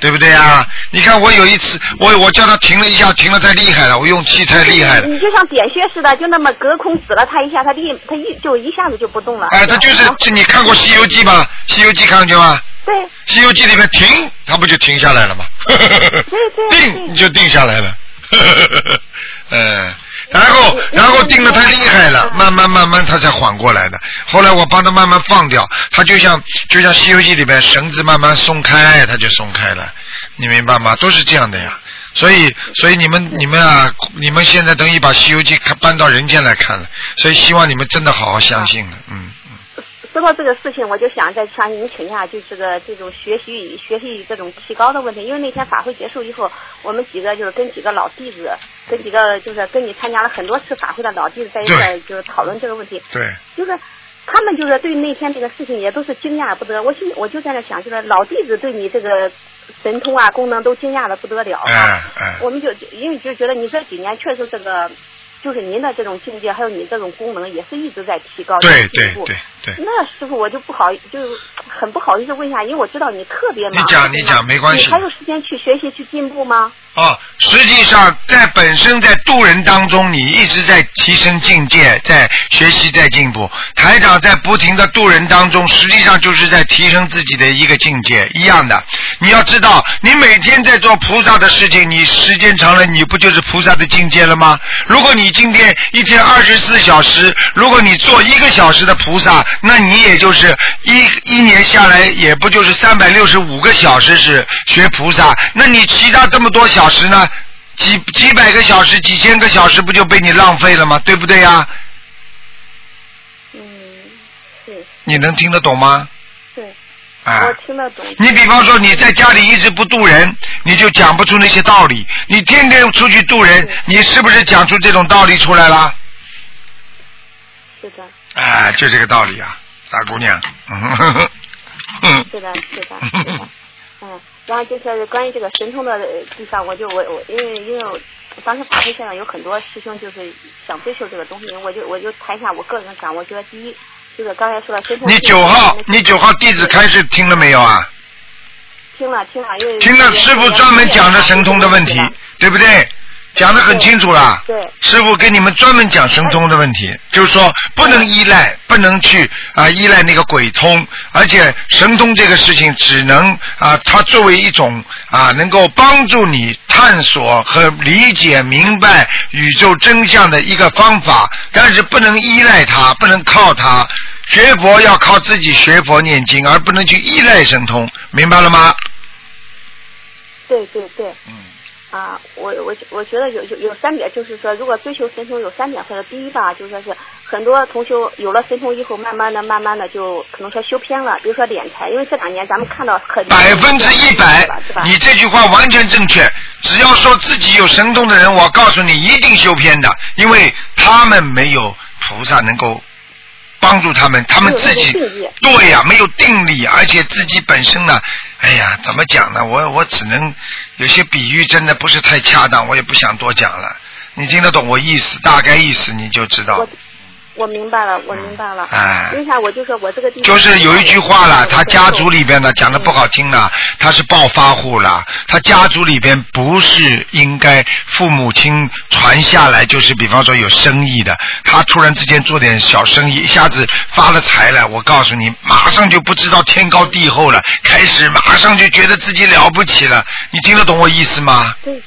对不对啊？你看我有一次，我我叫他停了一下，停了太厉害了，我用气太厉害了。你就像点穴似的，就那么隔空指了他一下，他立他一就一下子就不动了。哎，他就是，这你看过《西游记》吧？《西游记》看过去吗？对。《西游记》里面停，他不就停下来了吗？对对定你就定下来了。嗯，然后然后定的太厉害了，慢慢慢慢他才缓过来的。后来我帮他慢慢放掉，他就像就像《西游记》里面绳子慢慢松开，他就松开了，你明白吗？都是这样的呀。所以所以你们你们啊，你们现在等于把《西游记》看搬到人间来看了，所以希望你们真的好好相信了，嗯。说到这个事情，我就想再向您请教，就是个这种学习学习这种提高的问题。因为那天法会结束以后，我们几个就是跟几个老弟子，跟几个就是跟你参加了很多次法会的老弟子在一块，就是讨论这个问题。对。就是他们就是对那天这个事情也都是惊讶不得。我心我就在那想，就是老弟子对你这个神通啊功能都惊讶的不得了啊。嗯嗯。我们就因为就觉得你这几年确实这个。就是您的这种境界，还有你这种功能，也是一直在提高、对。对对对。那师傅，我就不好，就很不好意思问一下，因为我知道你特别忙。你讲，你讲，没关系。你还有时间去学习、去进步吗？哦，实际上在本身在渡人当中，你一直在提升境界，在学习，在进步。台长在不停的渡人当中，实际上就是在提升自己的一个境界，一样的。你要知道，你每天在做菩萨的事情，你时间长了，你不就是菩萨的境界了吗？如果你今天一天二十四小时，如果你做一个小时的菩萨，那你也就是一一年下来，也不就是三百六十五个小时是学菩萨，那你其他这么多小时呢？几几百个小时、几千个小时，不就被你浪费了吗？对不对呀？嗯，是。你能听得懂吗？我听得懂。你比方说你在家里一直不渡人，你就讲不出那些道理。你天天出去渡人，你是不是讲出这种道理出来了？是的。哎，就这个道理啊，大姑娘。嗯。是的，是的，是的。嗯，然后就是关于这个神通的地方，我就我我因为因为当时法会现场有很多师兄就是想追求这个东西，我就我就谈一下我个人的感，我觉得第一就是刚才说了神通。你九号，你九号弟子开始听了没有啊？听了听了，因为听了师傅专门讲的神通的问题，对不对？讲的很清楚了，对，师傅给你们专门讲神通的问题，就是说不能依赖，不能去啊依赖那个鬼通，而且神通这个事情只能啊，它作为一种啊能够帮助你探索和理解明白宇宙真相的一个方法，但是不能依赖它，不能靠它。学佛要靠自己学佛念经，而不能去依赖神通，明白了吗？对对对。嗯。啊，我我我觉得有有有三点，就是说，如果追求神通有三点，或者第一吧，就说是很多同修有了神通以后，慢慢的、慢慢的就可能说修偏了，比如说敛财，因为这两年咱们看到很百分之一百，你这句话完全正确。只要说自己有神通的人，我告诉你，一定修偏的，因为他们没有菩萨能够帮助他们，他们自己对呀、没有定力，而且自己本身呢，哎呀，怎么讲呢？我我只能有些比喻真的不是太恰当，我也不想多讲了。你听得懂我意思？大概意思你就知道。我明白了，我明白了。哎为啥我就说我这个地方就是有一句话了，他家族里边呢讲的不好听了，他是暴发户了，他家族里边不是应该父母亲传下来，就是比方说有生意的，他突然之间做点小生意，一下子发了财了，我告诉你，马上就不知道天高地厚了，开始马上就觉得自己了不起了，你听得懂我意思吗？对。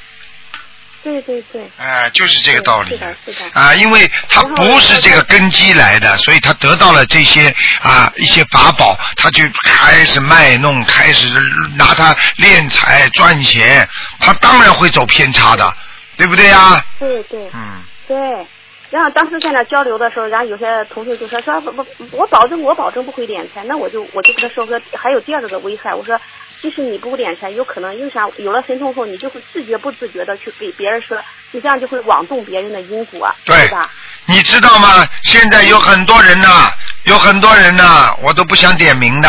对对对，哎、就是这个道理。是的是的。啊，因为他不是这个根基来的，所以他得到了这些啊一些法宝，他就开始卖弄，开始拿他敛财赚钱，他当然会走偏差的，对不对呀？对对。嗯，对。然后当时在那交流的时候，然后有些同学就说说不不，我保证我保证不会敛财，那我就我就跟他说说，还有第二个的危害，我说即使你不敛财，有可能因为啥？有了神通后，你就会自觉不自觉的去给别人说，你这样就会妄动别人的因果，对吧？你知道吗？现在有很多人呐、有很多人呐、我都不想点名的。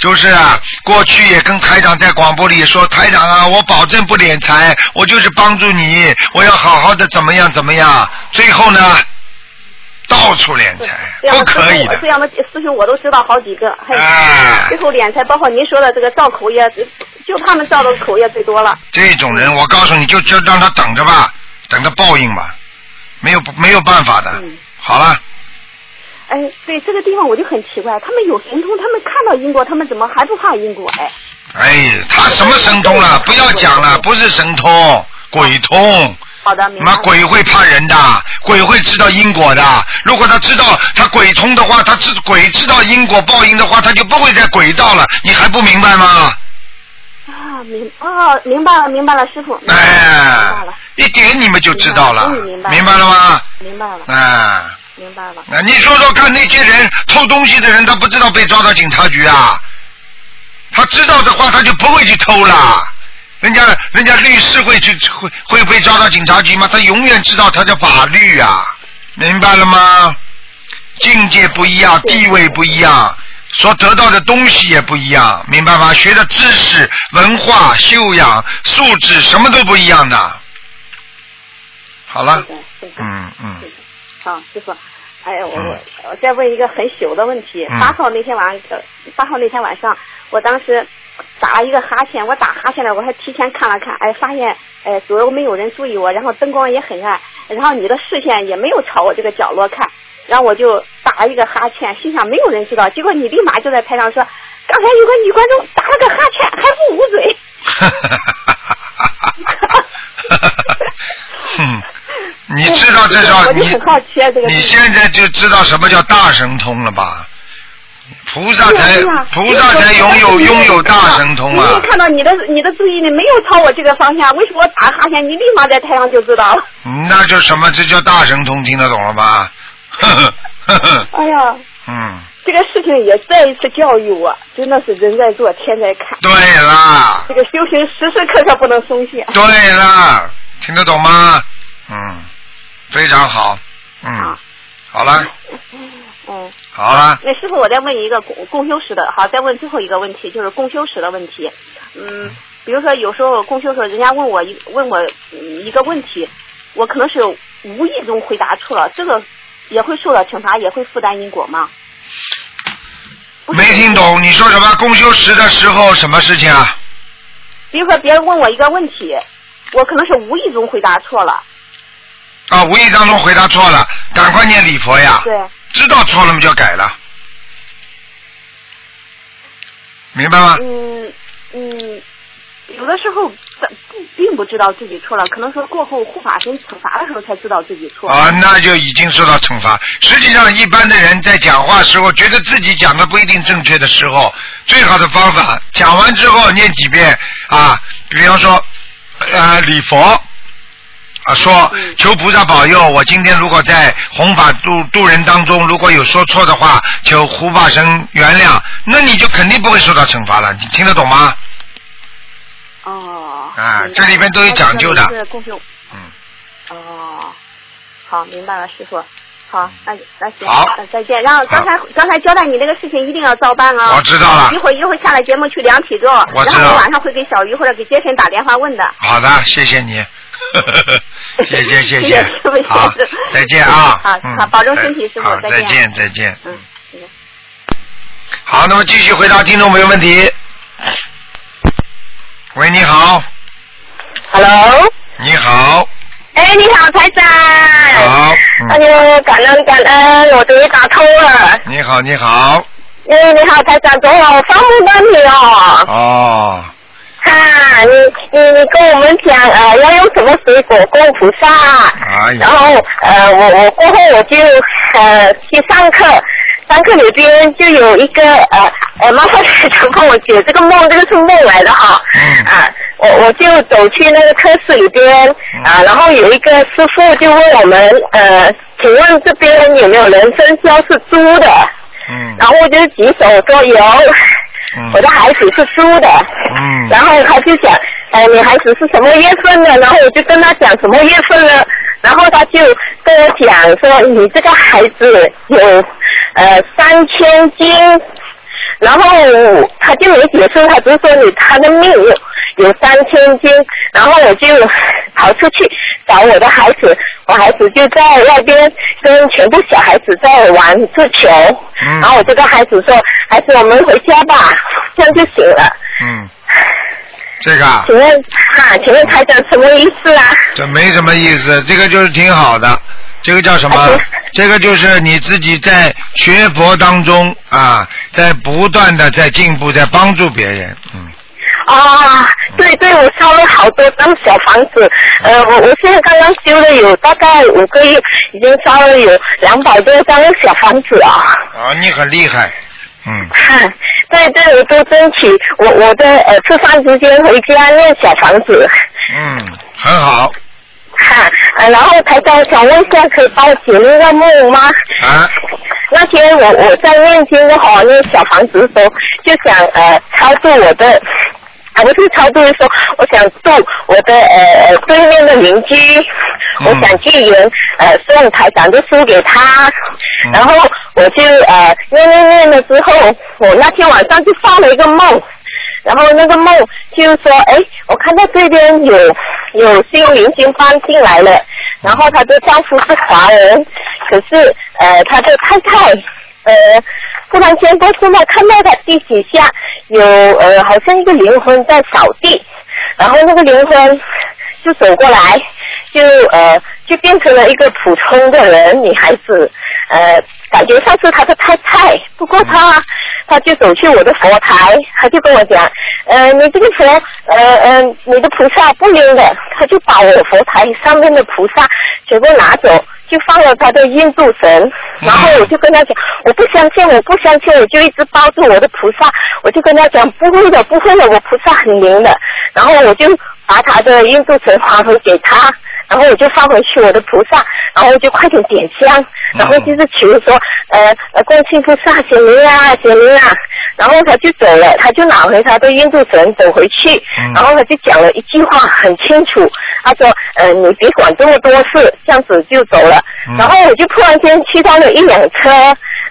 就是啊，过去也跟台长在广播里说，台长啊，我保证不敛财，我就是帮助你，我要好好的怎么样怎么样。最后呢，到处敛财，不可以的这。样的师兄我都知道好几个，还有哎最后敛财，包括您说的这个造口业，就他们造的口业最多了。这种人，我告诉你就就让他等着吧，等着报应吧，没有没有办法的。嗯好了，哎，对这个地方我就很奇怪，他们有神通，他们看到因果，他们怎么还不怕因果？哎，哎，他什么神通了？不要讲了，不是神通，鬼通。好的，鬼会怕人的，鬼会知道因果的。如果他知道他鬼通的话，他知鬼知道因果报应的话，他就不会在鬼道了。你还不明白吗？啊，明哦，明白了，明白了，师傅。哎明白了，，一点你们就知道了明白了，明白了吗？明白了，哎，明白了。那你说说看，那些人偷东西的人，他不知道被抓到警察局啊？他知道的话，他就不会去偷了。人家人家律师会去会会被抓到警察局吗？他永远知道他的法律啊，明白了吗？境界不一样，地位不一样，所得到的东西也不一样，明白吗？学的知识、文化、修养、素质，什么都不一样的。好了是，的，是的。嗯嗯，好，师傅，哎，我我我再问一个很朽的问题。嗯八号那天晚上，呃八号那天晚上，我当时打了一个哈欠，我打哈欠了，我还提前看了看，哎，发现哎左右没有人注意我，然后灯光也很暗，然后你的视线也没有朝我这个角落看，然后我就打了一个哈欠，心想没有人知道，结果你立马就在台上说，刚才有个女观众打了个哈欠还不捂嘴。哼 你知道这招我就你很好奇啊，这个你现在就知道什么叫大神通了吧？菩萨才菩萨才拥有拥有大神通啊你！看到你的你的注意力没有朝我这个方向，为什么我打哈欠，你立马在台上就知道了？那就什么？这叫大神通，听得懂了吧？呵呵呵呵，哎呀，嗯，这个事情也再一次教育我，真的是人在做，天在看。对啦，这个修行时时刻刻不能松懈。对啦，听得懂吗？嗯，非常好，嗯好，好了，嗯，好啊，那师傅，我再问一个共共修时的，好，再问最后一个问题，就是共修时的问题。嗯，比如说有时候共修时候，人家问我一问我嗯一个问题，我可能是无意中回答错了，这个也会受到惩罚，也会负担因果吗？没听懂你说什么？公休时的时候什么事情啊？比如说别人问我一个问题，我可能是无意中回答错了，啊，无意当中回答错了，赶快念礼佛呀！对，知道错了嘛就改了，明白吗？嗯嗯，有的时候不并不知道自己错了，可能说过后护法神惩罚的时候才知道自己错了。啊，那就已经受到惩罚。实际上，一般的人在讲话时候，觉得自己讲的不一定正确的时候，最好的方法，讲完之后念几遍啊，比方说，呃，礼佛。啊，说嗯求菩萨保佑，我今天如果在弘法度度人当中，如果有说错的话，求护法神原谅，那你就肯定不会受到惩罚了。你听得懂吗？哦。啊这里边都有讲究的是。嗯。哦，好，明白了，师傅。好，那那行，好那再见。然后刚才刚才交代你那个事情一定要照办啊。我知道了一会儿一会儿下了节目去量体重，我知道然后我晚上会给小鱼或者给杰森打电话问的。好的，谢谢你，谢谢谢谢谢好再见啊，好嗯好保重身体师傅好，再见再见再见。嗯。好，那么继续回答听众朋友问题。喂，你好，Hello，你好，哎，你好，台长。好，哎嗯，呦，感恩感恩，我终于打通了。你好，你好，哎，你好，台长，昨晚我放不到你哦。哦，哈，你你你跟我们讲呃要用什么水果供菩萨，哎然后呃我我过后我就呃去上课，上课里边就有一个呃呃麻烦台长帮我解这个梦，这个是梦来的哈，啊我我就走去那个课室里边啊，然后有一个师傅就问我们呃，请问这边有没有人生肖是猪的？嗯。然后我就举手说有，我的孩子是猪的。嗯。然后他就讲，呃，你孩子是什么月份的？然后我就跟他讲什么月份了，然后他就跟我讲说，你这个孩子有呃三千斤，然后他就没解释，他只是说你他的命有有三千斤，然后我就跑出去找我的孩子，我孩子就在外边跟全部小孩子在玩足球，然后我就跟孩子说，孩子我们回家吧，这样就行了。嗯，这个啊请问哈，请问台长什么意思啊？这没什么意思，这个就是挺好的。这个叫什么？这个就是你自己在学佛当中啊，在不断的在进步，在帮助别人。嗯，啊，对对，我烧了好多张小房子，呃，我我现在刚刚修了有大概五个月，已经烧了有两百多张小房子啊。啊，你很厉害。嗯，哈，对对，我都争取我我的呃吃饭时间回家念小房子。嗯，很好。哈，呃，然后台长想问一下，可以帮我解那个梦吗？啊。那天我我在念经的话，那小房子的时候，就想呃超度我的。啊，不是超度的时候，我想度我的呃呃对面的邻居，我想借缘呃送台长的书给他，然后我就呃念念念了之后，我那天晚上就发了一个梦，然后那个梦就是说，哎，我看到这边有有新邻居搬进来了，然后她的丈夫是华人，可是呃她的太太呃突然间不是吗？看到他地底下有呃好像一个灵魂在扫地，然后那个灵魂就走过来，就呃就变成了一个普通的人，女孩子，呃感觉像是他的太太，不过他他就走去我的佛台，他就跟我讲，呃你这个佛呃呃你的菩萨不灵的，他就把我佛台上面的菩萨全部拿走。就放了他的印度神，然后我就跟他讲，我不相信，我不相信，我就一直抱住我的菩萨，我就跟他讲，不会的，不会的，我菩萨很灵的，然后我就把他的印度神还回给他，然后我就放回去我的菩萨，然后我就快点点香，然后就是求说，呃呃，观世菩萨显灵啊，显灵啊，然后他就走了，他就拿回他的印度神走回去，然后他就讲了一句话很清楚，他说，呃，你别管这么多事，这样子就走了。然后我就突然间去到了一辆车，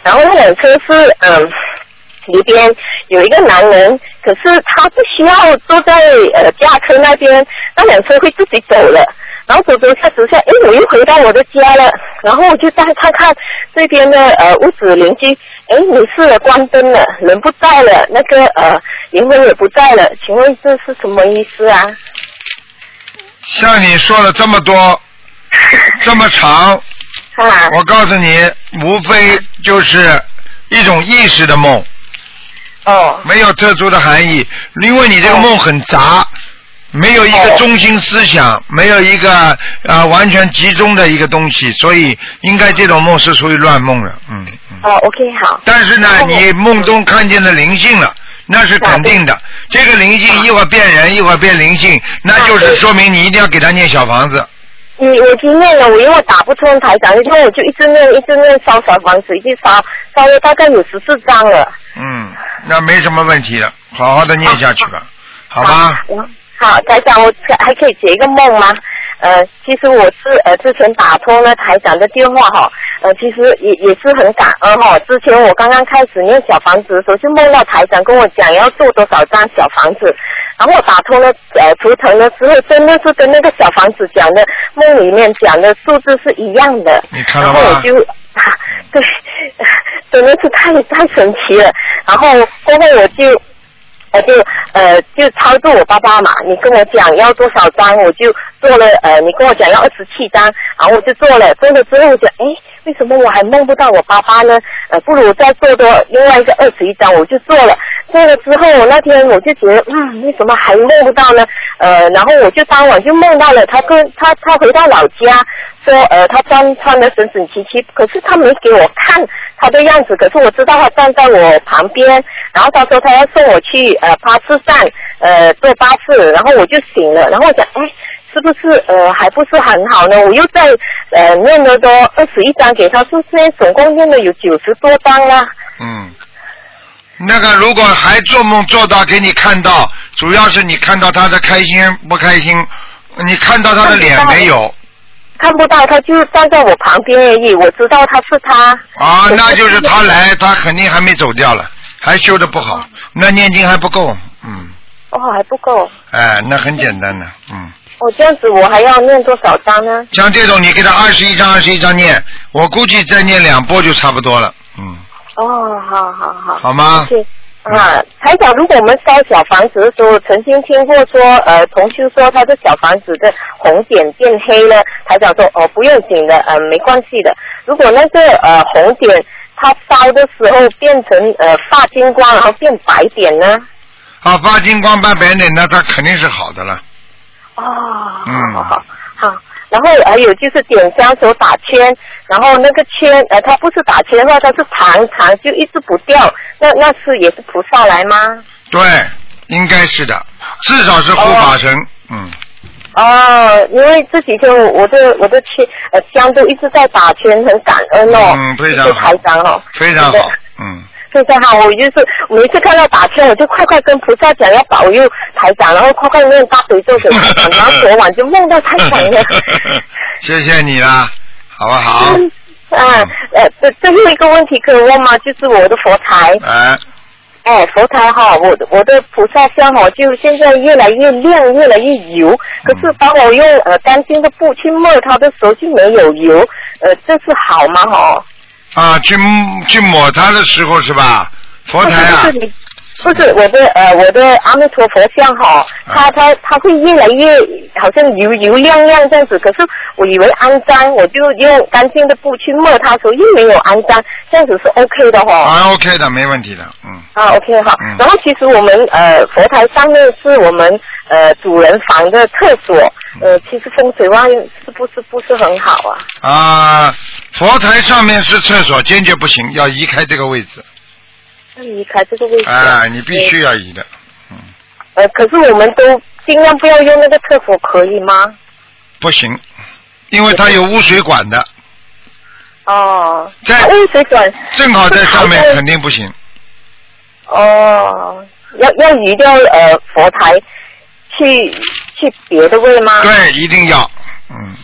然后那辆车是嗯。里边有一个男人，可是他不需要坐在呃驾车那边，那辆车会自己走了。然后走走下走下，哎，我又回到我的家了。然后我就再看看这边的呃屋子邻居，哎，没事了，关灯了，人不在了，那个呃灵魂也不在了。请问这是什么意思啊？像你说了这么多，这么长，我告诉你，无非就是一种意识的梦。哦。没有特殊的含义，因为你这个梦很杂，没有一个中心思想，没有一个啊、完全集中的一个东西，所以应该这种梦是属于乱梦了，嗯。哦，OK，好。但是呢，你梦中看见了灵性了，那是肯定的。这个灵性一会儿变人，一会儿变灵性，那就是说明你一定要给他念小房子。你，我经念了，我因为打不通台长，因为我就一直念，一直念烧小房子，一直烧，烧了大概有十四张了。嗯，那没什么问题了，好好的念下去吧，好吧？嗯好，台长，我还可以解一个梦吗？呃，其实我是呃之前打通了台长的电话哈，呃，其实也也是很感恩哈。之前我刚刚开始念小房子的时候，就梦到台长跟我讲要做多少张小房子，然后我打通了呃图腾的时候，真的是跟那个小房子讲的梦里面讲的数字是一样的。你看了吗？然后我就啊，对，真的是太太神奇了。然后过后我就。我就呃就操作我爸爸嘛，你跟我讲要多少张，我就做了呃，你跟我讲要二十七张，然后我就做了，做了之后我就哎，为什么我还梦不到我爸爸呢？呃，不如再做多另外一个二十一张，我就做了，做了之后，我那天我就觉得，嗯，为什么还梦不到呢？呃，然后我就当晚就梦到了他跟他他回到老家，说呃他穿穿的整整齐齐，可是他没给我看他的样子，可是我知道他站在我旁边，然后他说他要送我去呃巴士站呃坐巴士，然后我就醒了，然后我想，哎。是不是呃还不是很好呢？我又在呃念了多二十一张给他，是不是总共念了有九十多张啦。嗯，那个如果还做梦做到给你看到，主要是你看到他的开心不开心，你看到他的脸没有？看不到，他就站在我旁边而已。我知道他是他。啊，那就是他来，他肯定还没走掉了，还修的不好，那念经还不够，嗯。哦，还不够。哎，那很简单的，嗯。哦，这样子我还要念多少章呢？像这种，你给他二十一章，二十一章念，我估计再念两波就差不多了，嗯。哦，好好好。好吗？啊，台长，如果我们烧小房子的时候，曾经听过说，呃，同修说他的小房子的红点变黑了，台长说哦不用紧的，呃没关系的。如果那个呃红点它烧的时候变成呃发金光，然后变白点呢？啊，发金光变白点，那它肯定是好的了。哦，好好好，然后还有就是点香手打圈，然后那个圈呃，它不是打圈的话，它是长长就一直不掉，那那是也是菩萨来吗？对，应该是的，至少是护法神，嗯。哦，因为这几天我的我的圈呃香都一直在打圈，很感恩哦，嗯，非常好，哦，非常好，嗯。非常好，我就是每次看到打圈，我就快快跟菩萨讲要保佑台长，然后快快念大悲咒给台长，然后昨晚就梦到台长了。谢谢你啦，好不好？啊，呃，这最后一个问题可以问吗？就是我的佛台。哎。哎，佛台哈，我我的菩萨像哈，就现在越来越亮，越来越油。可是当我用呃干净的布去抹它的时候就没有油，呃，这是好吗？哈？啊，去去抹它的时候是吧？佛台啊，不是我的呃，我的阿弥陀佛像哈，它它它会越来越好像油油亮亮这样子。可是我以为肮脏，我就用干净的布去抹它，时候又没有肮脏，这样子是 OK 的哈。啊，OK 的，没问题的，嗯。啊，OK 好。然后其实我们呃佛台上面是我们呃主人房的厕所，呃其实风水外是不是不是很好啊？啊。佛台上面是厕所，坚决不行，要移开这个位置。要移开这个位置。啊，你必须要移的，嗯。呃，可是我们都尽量不要用那个厕所，可以吗？不行，因为它有污水管的。哦。在污水管。正好在上面，肯定不行。哦，要要移掉呃佛台，去去别的位吗？对，一定要，嗯。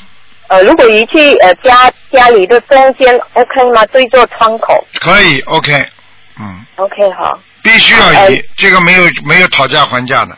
呃，如果移去呃家家里的中间，OK 吗？对座窗口。可以，OK，嗯。OK，好。必须要移，这个没有没有讨价还价的。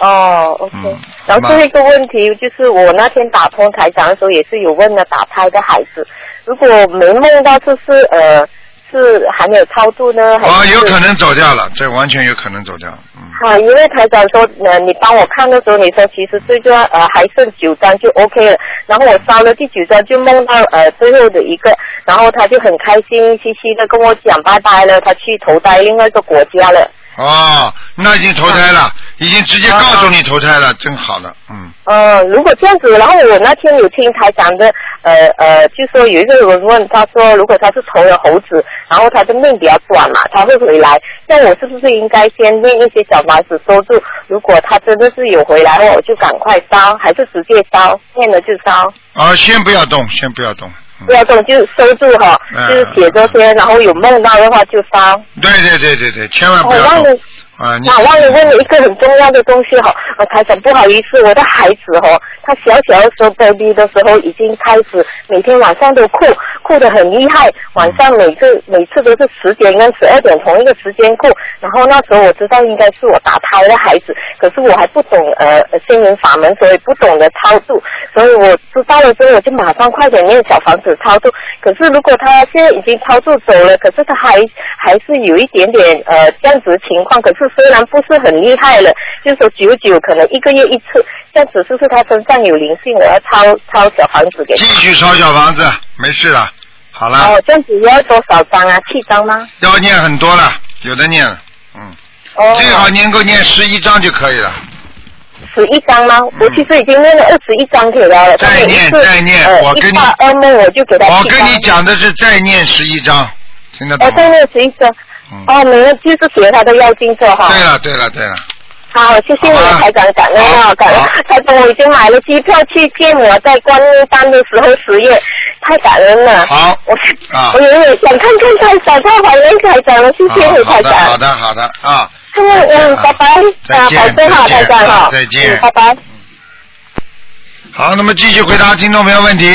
哦，OK。然后最后一个问题就是，我那天打通台长的时候，也是有问了打胎的孩子，如果没梦到，就是呃。是还没有超度呢？啊，有可能走掉了，这完全有可能走掉。嗯。好，因为台长说，呃，你帮我看的时候，你说其实最重要，呃，还剩九张就 OK 了。然后我烧了第九张，就梦到呃最后的一个，然后他就很开心兮兮的跟我讲拜拜了，他去投胎另外一个国家了。哦，那已经投胎了，已经直接告诉你投胎了，真好了，嗯。呃，如果这样子，然后我那天有听台长的，呃呃，就说有一个人问他说，如果他是投了猴子，然后他的命比较短嘛，他会回来，那我是不是应该先念一些小房子收住？如果他真的是有回来，我就赶快烧，还是直接烧？念了就烧。啊，先不要动，先不要动。不要动，就收住哈，就是写这些，然后有梦到的话就发。对对对对对，千万不要动。啊，我忘了问你一个很重要的东西哈，我，台长不好意思，我的孩子哈，他小小的时候 baby 的时候已经开始每天晚上都哭，哭得很厉害，晚上每次每次都是十点跟十二点同一个时间哭，然后那时候我知道应该是我打胎的孩子，可是我还不懂呃心灵法门，所以不懂得操作，所以我知道了之后我就马上快点念小房子操作，可是如果他现在已经操作走了，可是他还还是有一点点呃这样子的情况，可是。虽然不是很厉害了，就是说久久可能一个月一次，这样子是不是他身上有灵性？我要抄抄小房子给继续抄小房子，没事了，好了。哦，这样子要多少张啊？七张吗？要念很多了，有的念了，嗯。哦，最好能够念十一张就可以了。十一张吗？我其实已经念了二十一张给他了。嗯再念再念呃、我跟你我跟你讲的是再念十一张，听得懂哦，吗？再念十一张。哦，没有，就是学他的妖精者哈。对了对了对了，好，谢谢你，台长，感恩啊，感恩。台长，我已经买了机票去见我在观音山的时候十月，太感恩了。好，我啊我有点想看看台长，太怀念台长了，谢谢你，台好的好。的好的啊，嗯嗯，拜拜。啊，再见保重好，再见台长哈。再见嗯，拜拜。好，那么继续回答听众朋友问题。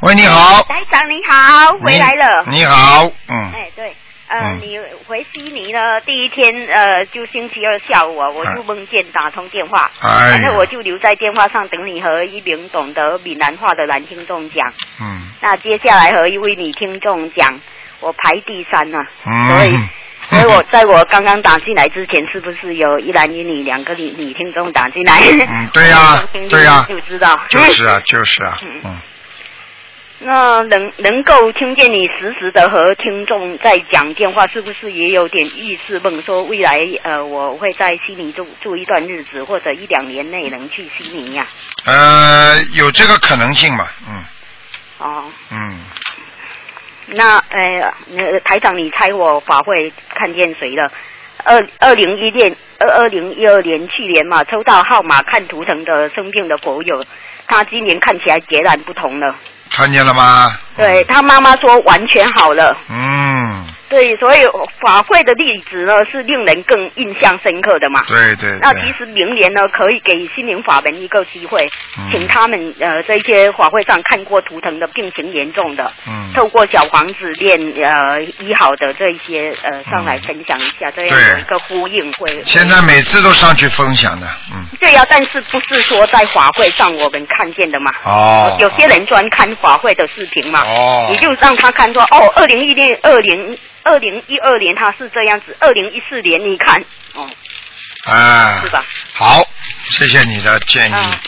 喂，你好，台长你好，回来了。你好，嗯，哎，对，呃，嗯。你回悉尼呢，第一天呃，就星期二下午啊，我就梦见打通电话，然后我就留在电话上等你和一名懂得闽南话的男听众讲。嗯。那接下来和一位女听众讲，我排第三呢、嗯，所以。所以我在我刚刚打进来之前，是不是有一男一女两个女女听众打进来？嗯，对呀、听对呀、就知道。就是啊，就是啊，嗯，那能能够听见你实时的和听众在讲电话，是不是也有点意思梦？说未来呃，我会在悉尼住住一段日子，或者一两年内能去悉尼呀、呃，有这个可能性嘛，嗯哦，嗯，那呃，那台长，你猜我法会看见谁了？二二零一年二二零一二年去年嘛，抽到号码看图腾的生病的佛友，他今年看起来截然不同了。看见了吗？对他妈妈说完全好了。嗯，对，所以法会的例子呢是令人更印象深刻的嘛。对对那其实明年呢，可以给心灵法门一个机会，嗯请他们呃这些法会上看过图腾的病情严重的，嗯透过小房子练呃医好的这一些呃上来分享一下，这样一个呼应会。现在每次都上去分享的，嗯，对呀、但是不是说在法会上我们看见的嘛？哦有些人专看法会的视频嘛，哦你就让他看说哦，二零一零、二零二零一二年他是这样子，二零一四年你看哦，啊，是吧？好，谢谢你的建议，啊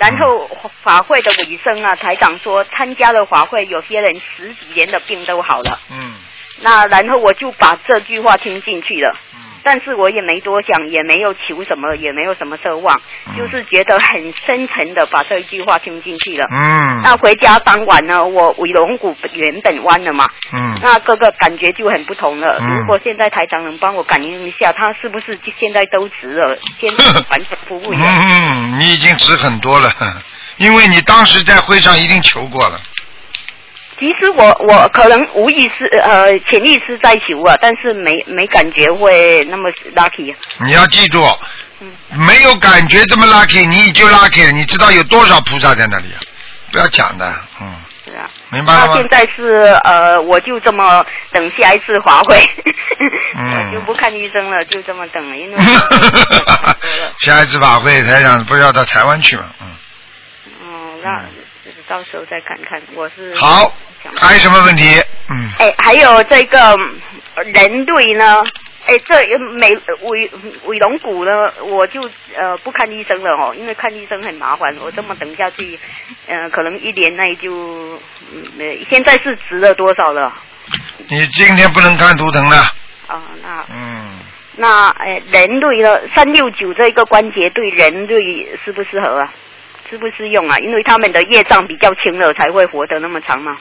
然后法会的尾声啊，台长说参加了法会，有些人十几年的病都好了。嗯那然后我就把这句话听进去了。嗯但是我也没多想，也没有求什么，也没有什么奢望，嗯就是觉得很深沉的把这一句话听进去了。嗯那回家当晚呢，我尾龙骨原本弯了嘛，嗯那各个感觉就很不同了。嗯如果现在台长能帮我感应一下，他是不是现在都直了，现在完全不会了？嗯，你已经直很多了，因为你当时在会上一定求过了，其实我我可能无意识呃潜意识在求啊，但是没没感觉会那么 lucky。你要记住，嗯没有感觉这么 lucky，你就 lucky 了。你知道有多少菩萨在那里啊？不要讲的，嗯，是啊。明白了现？在是呃，我就这么等下一次华会，嗯 我就不看医生了，就这么等了，因为 下一次法会台长不是要到台湾去吗？嗯，嗯，那到时候再看看。我是好，还有什么问题？嗯，哎，还有这个呃人对呢？哎，这美尾尾龙骨呢，我就呃不看医生了哦，因为看医生很麻烦，我这么等下去，呃，可能一年内就，现在是值了多少了？你今天不能看图腾了。啊，那嗯，那哎人对呢，三六九这一个关节对人对适不适合啊？适不适用啊？因为他们的业障比较轻了，才会活得那么长嘛。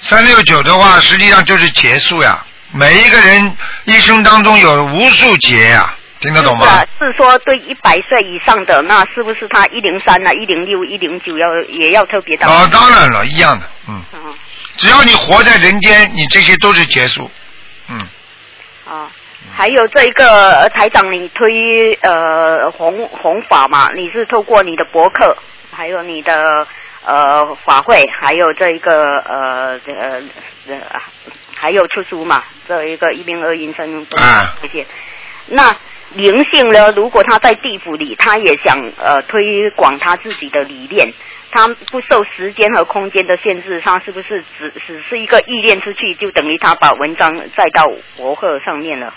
三六九的话，实际上就是结束呀。每一个人一生当中有无数劫呀，听得懂吗？是说对一百岁以上的，那是不是他一零三啊、一零六、一零九要也要特别当哦，当然了，一样的，嗯，嗯只要你活在人间，你这些都是结束，嗯，啊，还有这一个呃台长，你推呃弘弘法嘛？你是透过你的博客，还有你的呃法会，还有这一个呃呃呃，还有出书嘛？这一个一命二因生啊这些，那。灵性呢？如果他在地府里，他也想呃推广他自己的理念，他不受时间和空间的限制，他是不是只只是一个意念出去，就等于他把文章载到博客上面了？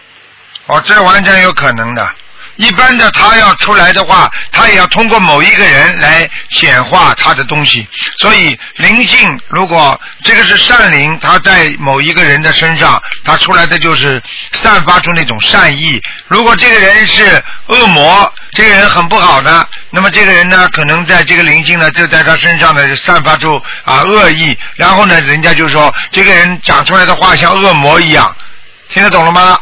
哦，这完全有可能的。一般的他要出来的话，他也要通过某一个人来显化他的东西。所以灵性如果这个是善灵，他在某一个人的身上，他出来的就是散发出那种善意。如果这个人是恶魔，这个人很不好的，那么这个人呢，可能在这个灵性呢，就在他身上呢散发出啊恶意，然后呢，人家就说这个人讲出来的话像恶魔一样，听得懂了吗？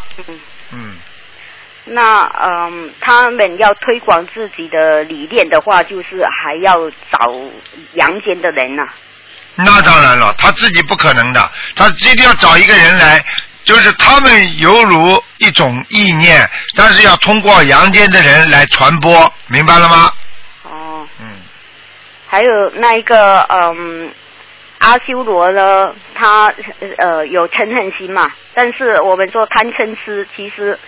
那嗯，他们要推广自己的理念的话，就是还要找阳间的人呐、那当然了，他自己不可能的，他一定要找一个人来，就是他们犹如一种意念，但是要通过阳间的人来传播，明白了吗？哦。嗯。还有那一个嗯，阿修罗呢，他呃有嗔恨心嘛，但是我们说贪嗔痴，其实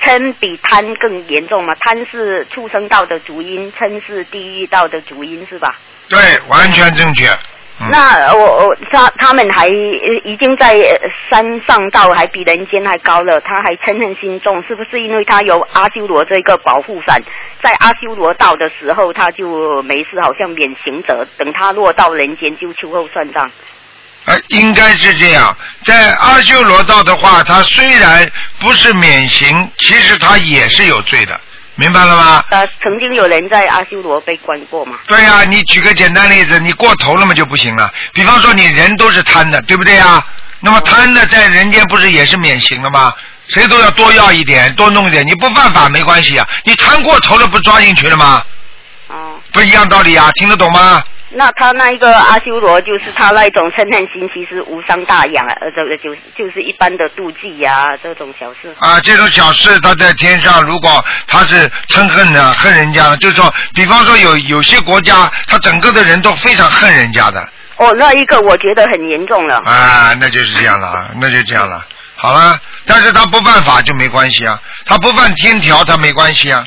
嗔比贪更严重嘛，贪是畜生道的主因，嗔是地狱道的主因，是吧？对，完全正确。嗯那我我他他们还呃已经在山上道，还比人间还高了，他还嗔恨心重，是不是因为他有阿修罗这个保护伞，在阿修罗道的时候他就没事，好像免刑责，等他落到人间就秋后算账。呃，应该是这样。在阿修罗道的话，他虽然不是免刑，其实他也是有罪的，明白了吗？呃，曾经有人在阿修罗被关过嘛？对呀、你举个简单例子，你过头了嘛就不行了。比方说你人都是贪的，对不对呀？那么贪的在人间不是也是免刑了吗？谁都要多要一点，多弄一点，你不犯法没关系啊。你贪过头了，不抓进去了吗？哦。不一样道理啊，听得懂吗？那他那一个阿修罗，就是他那一种嗔恨心，其实无伤大雅，呃，这个就是就是一般的妒忌呀、这种小事。啊，这种小事他在天上，如果他是嗔恨的恨人家的，就是说，比方说有有些国家，他整个的人都非常恨人家的，哦，那一个我觉得很严重了。啊，那就是这样了，啊，那就这样了。好了，但是他不犯法就没关系啊，他不犯天条他没关系啊。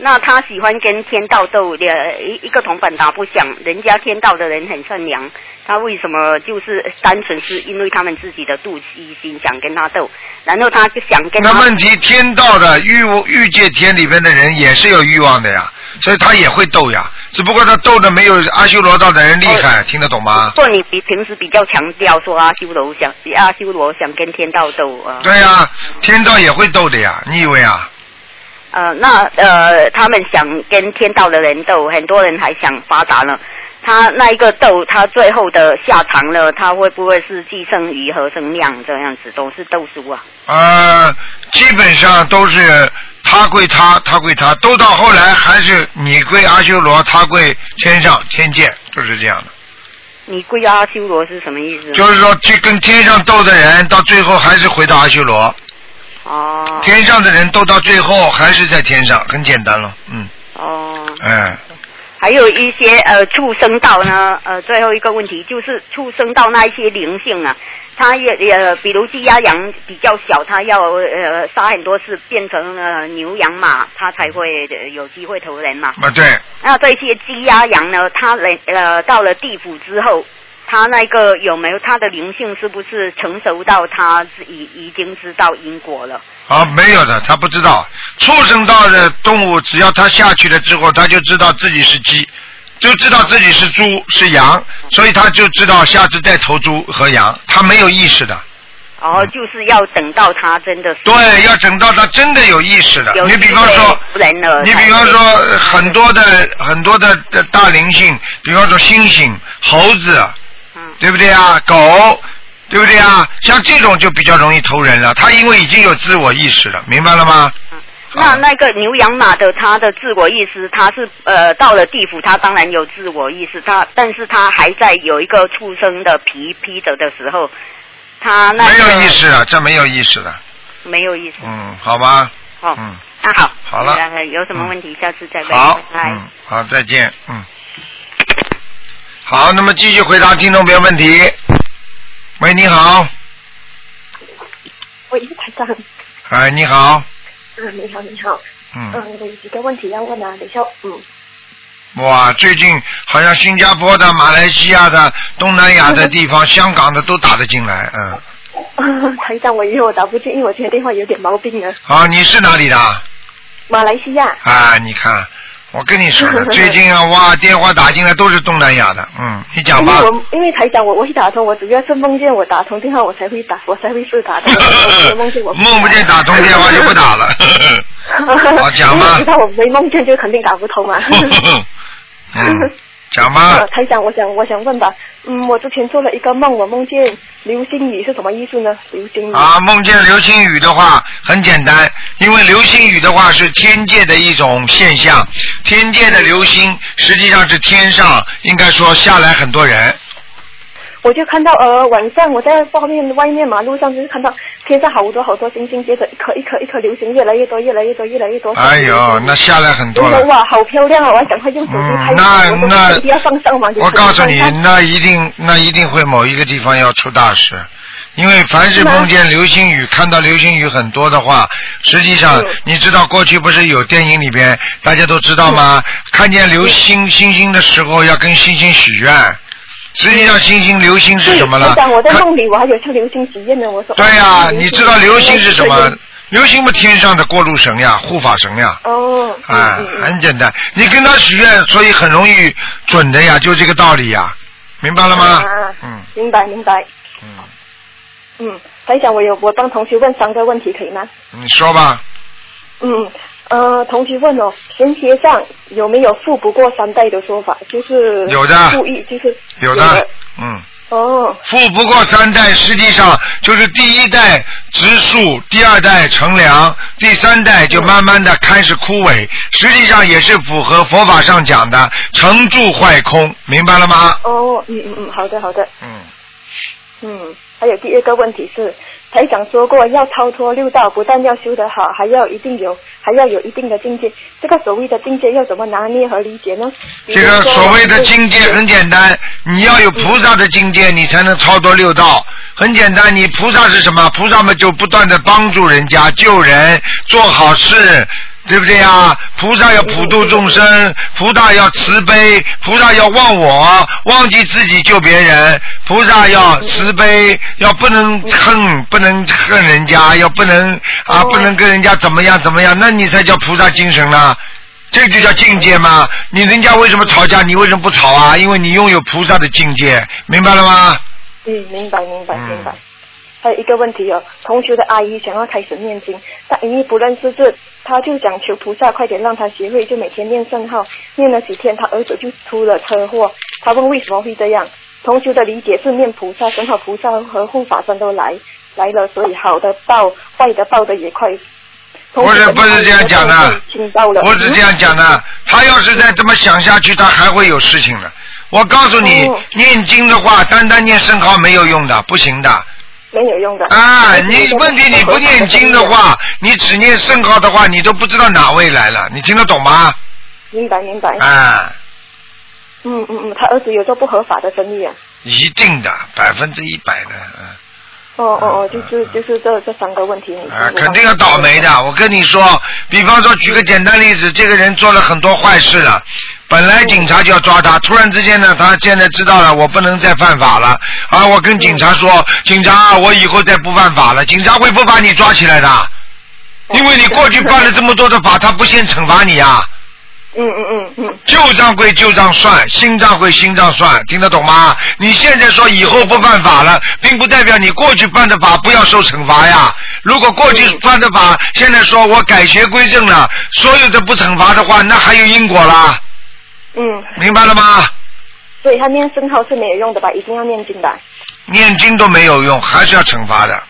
那他喜欢跟天道斗，的，一一个铜板打不响，人家天道的人很善良，他为什么就是单纯是因为他们自己的妒忌心想跟他斗，然后他就想跟他。那问题，天道的欲欲界天里边的人也是有欲望的呀，所以他也会斗呀，只不过他斗的没有阿修罗道的人厉害，听得懂吗？说你比平时比较强调说阿修罗想阿修罗想跟天道斗啊。对呀、天道也会斗的呀，你以为啊？呃，那呃，他们想跟天道的人斗，很多人还想发达呢。他那一个斗，他最后的下场呢，他会不会是寄生鱼和生亮这样子，都是斗输啊？呃，基本上都是他归他，他归他，斗到后来还是你归阿修罗，他归天上天界，就是这样的。你归阿修罗是什么意思？就是说，去跟天上斗的人，到最后还是回到阿修罗。哦。天上的人都到最后还是在天上，很简单了，嗯，哦。哎，还有一些呃畜生道呢，呃，最后一个问题就是畜生道那一些灵性啊，它也也比如鸡鸭羊比较小，它要呃杀很多次变成了牛羊马，它才会呃有机会投人嘛。啊对，那这些鸡鸭羊呢，它人呃到了地府之后，它那个有没有他的灵性是不是成熟到他已已经知道因果了？啊，没有的，他不知道。畜生道的动物，只要他下去了之后，他就知道自己是鸡，就知道自己是猪是羊，所以他就知道下次再投猪和羊，他没有意识的。哦，就是要等到他真的是对，要等到他真的有意识的。你比方说，你比方说呃很多的很多的的大灵性，比方说猩猩、猴子，对不对啊？狗，对不对啊？像这种就比较容易投人了。他因为已经有自我意识了，明白了吗？那那个牛羊马的，他的自我意识，他是呃到了地府，他当然有自我意识，他但是他还在有一个畜生的皮披着的时候，他那个没有意识啊，这没有意识的。没有意识。嗯，好吧。哦，嗯，那好，好了呃有什么问题下次再问。好，嗯，好，再见，嗯。好，那么继续回答听众朋友问题。喂，你好，喂，台长，哎，你好，嗯，你好，你好，嗯，嗯，我有几个问题要问啊，等一下，嗯，哇，最近好像新加坡的、马来西亚的、东南亚的地方、香港的都打得进来，嗯。台长，我以为我打不进，因为我这个电话有点毛病啊。好，你是哪里的？马来西亚。啊，你看，我跟你说的，最近啊，哇，电话打进来都是东南亚的，嗯，你讲吧因为。我因为台长我我一打通，我主要是梦见我打通电话我才会打，我才会是打通。我梦见我梦不见打通电话就不打了。好讲吧因为知道我没梦见就肯定打不通啊。嗯，讲吧呃。台长，我想我想问吧，嗯，我之前做了一个梦，我梦见流星雨是什么意思呢？流星雨。啊，梦见流星雨的话很简单，因为流星雨的话是天界的一种现象，天界的流星实际上是天上应该说下来很多人。我就看到呃晚上我在外面外面马路上就是看到天上好多好多星星，接着一颗一颗一颗流星越来越多越来越多越来越多。哎呦，那下来很多了。哇，好漂亮啊！我还赶快用手机拍。那那。我告诉你那一定那一定会某一个地方要出大事，因为凡是是吗梦见流星雨，看到流星雨很多的话，实际上嗯你知道过去不是有电影里边大家都知道吗？看见流星星星的时候要跟星星许愿，实际上星星流星是什么了台？长，我在梦里我还有向流星许愿呢。我说。对呀、流你知道流星是什么？流星嘛，天上的过路神呀，护法神呀。哦。啊嗯，嗯很简单，你跟他许愿，所以很容易准的呀，就这个道理呀，明白了吗？啊，嗯明白明白。嗯，嗯，台长，我有我帮同学问三个问题，可以吗？你说吧，嗯，呃，同学问哦，神学上有没有富不过三代的说法？就是有的。富裕就是有的，嗯，哦，富不过三代，实际上就是第一代植树，第二代乘凉，第三代就慢慢的开始枯萎，实际上也是符合佛法上讲的成住坏空，明白了吗？哦，嗯嗯嗯，好的好的，嗯，嗯，还有第二个问题是，台长说过要超脱六道，不但要修得好，还要一定有，还要有一定的境界。这个所谓的境界要怎么拿捏和理解呢？这个所谓的境界很简单，你要有菩萨的境界，你才能超脱六道。很简单，你菩萨是什么？菩萨嘛就不断的帮助人家、救人、做好事，对不对呀？菩萨要普度众生，菩萨要慈悲，菩萨要忘我，忘记自己救别人。菩萨要慈悲，要不能恨，不能恨人家，要不能啊，不能跟人家怎么样怎么样，那你才叫菩萨精神呢。这就叫境界嘛？你人家为什么吵架，你为什么不吵啊？因为你拥有菩萨的境界，明白了吗？嗯，明白明白嗯明白。还有一个问题哦，同学的阿姨想要开始念经，但因为不认识字，她就想求菩萨快点让她学会，就每天念圣号，念了几天，他儿子就出了车祸。他问为什么会这样？同学的理解是念菩萨，正好菩萨和护法神都来来了，所以好的报，坏的报的也快。不是不是这样讲的，不是这样讲的。他要是再这么想下去，他还会有事情的。我告诉你哦，念经的话，单单念圣号没有用的，不行的。没有用的。啊，你问题你不念经的话，你只念圣号的话，你都不知道哪位来了，你听得懂吗？明白明白。啊，嗯嗯嗯，他儿子有做不合法的生意啊。一定的，百分之一百的，嗯。哦哦哦，就是就是这这三个问题，啊，肯定要倒霉的。我跟你说，比方说举个简单例子，这个人做了很多坏事了，本来警察就要抓他，突然之间呢，他现在知道了，我不能再犯法了，啊，我跟警察说，警察，我以后再不犯法了，警察会不把你抓起来的，因为你过去犯了这么多的法，他不先惩罚你啊。嗯嗯嗯嗯。旧账归旧账算，新账归新账算，听得懂吗？你现在说以后不犯法了，并不代表你过去犯的法不要受惩罚呀。如果过去犯的法，现在说我改邪归正了，所有的不惩罚的话，那还有因果啦，嗯，明白了吗？所以他念圣号是没有用的吧？一定要念经的，念经都没有用，还是要惩罚的，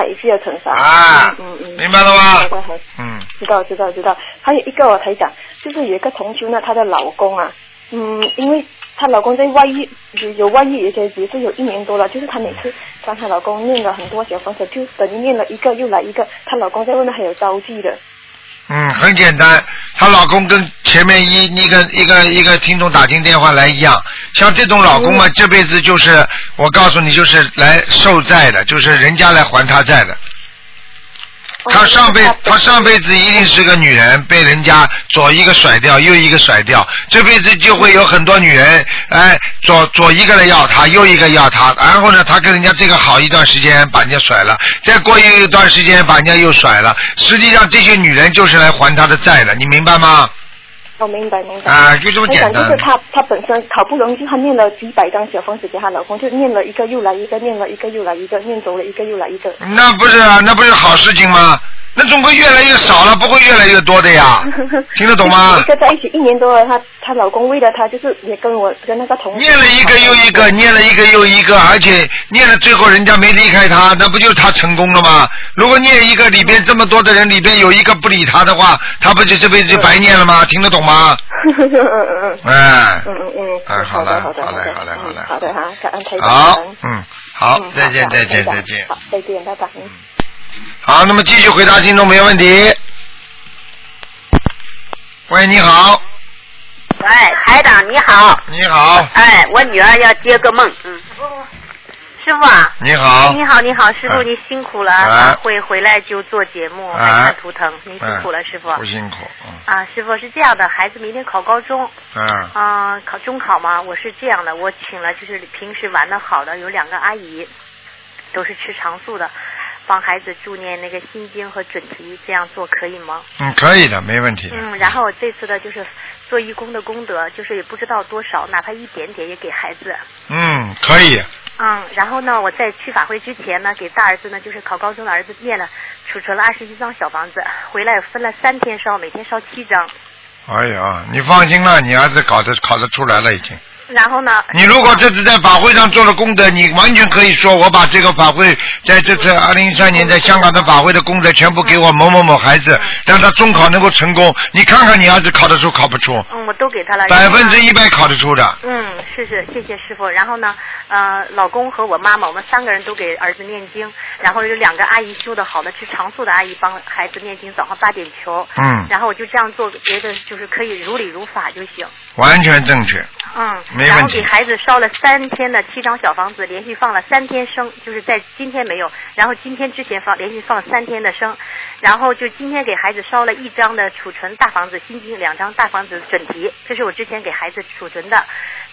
还是要惩罚。啊嗯嗯嗯。明白了吗嗯，知道知道知道。还有一个我台长，就是有一个同修呢，她的老公啊，嗯，因为她老公在外遇，有有外遇，而且也是有一年多了，就是她每次帮她老公念了很多小房子，就等于念了一个又来一个，她老公在外面还有招妓的。嗯，很简单，她老公跟前面一一个一个一个听众打进电话来一样，像这种老公嘛，这辈子就是我告诉你，就是来受债的，就是人家来还他债的。他上辈他上辈子一定是个女人，被人家左一个甩掉，右一个甩掉，这辈子就会有很多女人，哎，左左一个来要他，右一个要他，然后呢，他跟人家这个好一段时间，把人家甩了，再过一段时间把人家又甩了，实际上这些女人就是来还他的债的，你明白吗？我明白明白。啊就这么简单就是她，她本身好不容易，她念了几百张小房子给她老公，就念了一个又来一个，念了一个又来一个，念走了一个又来一个。那不是啊，那不是好事情吗？那总会越来越少了，不会越来越多的呀，听得懂吗一？个在一起一年多了，她她老公为了她，就是也跟我跟那个同事念了一个又一个，念了一个又一个，而且念了最后人家没离开她，那不就是她成功了吗？如果念一个里边这么多的人里边有一个不理她的话，她不就这辈子就白念了吗？听得懂吗？嗯嗯嗯。哎，嗯嗯嗯，哎，好的了，好的好的，好嘞，好嘞，好嘞，好的哈，感恩台长。好嗯，好嗯，再见，好再见，再见。好，再见，拜拜。嗯好，那么继续回答听众没问题。喂，你好，喂，台长你好。你好，哎，我女儿要接个梦，嗯。师傅啊。你好。哎你好，你好，师傅哎你辛苦了，会回来就做节目，哎还看图腾，您辛苦了，师傅。不辛苦，嗯。啊，师傅是这样的，孩子明天考高中，嗯啊、考中考嘛，我是这样的，我请了就是平时玩的好的有两个阿姨，都是吃长素的，帮孩子助念那个心经和准提，这样做可以吗？嗯，可以的，没问题的。嗯，然后我这次的就是做义工的功德，就是也不知道多少，哪怕一点点也给孩子。嗯，可以，嗯，然后呢，我在去法会之前呢，给大儿子呢，就是考高中的儿子念了储存了二十一张小房子，回来分了三天烧，每天烧七张。哎呀，你放心了，你儿子考得考得出来了已经。然后呢，你如果这次在法会上做了功德，你完全可以说我把这个法会在这次二零一三年在香港的法会的功德全部给我某某某孩子，让他中考能够成功。你看看你儿子考得出考不出？嗯，我都给他了。百分之一百考得出的。嗯，是是，谢谢师傅。然后呢，呃，老公和我妈妈，我们三个人都给儿子念经，然后有两个阿姨修的好的，是长素的阿姨帮孩子念经，早上八点球。嗯然后我就这样做，觉得就是可以如理如法就行。完全正确。嗯，没问题给孩子烧了三天的七张小房子，连续放了三天生，就是在今天没有，然后今天之前放连续放三天的生，然后就今天给孩子烧了一张的储存大房子心经，两张大房子准提，这是我之前给孩子储存的。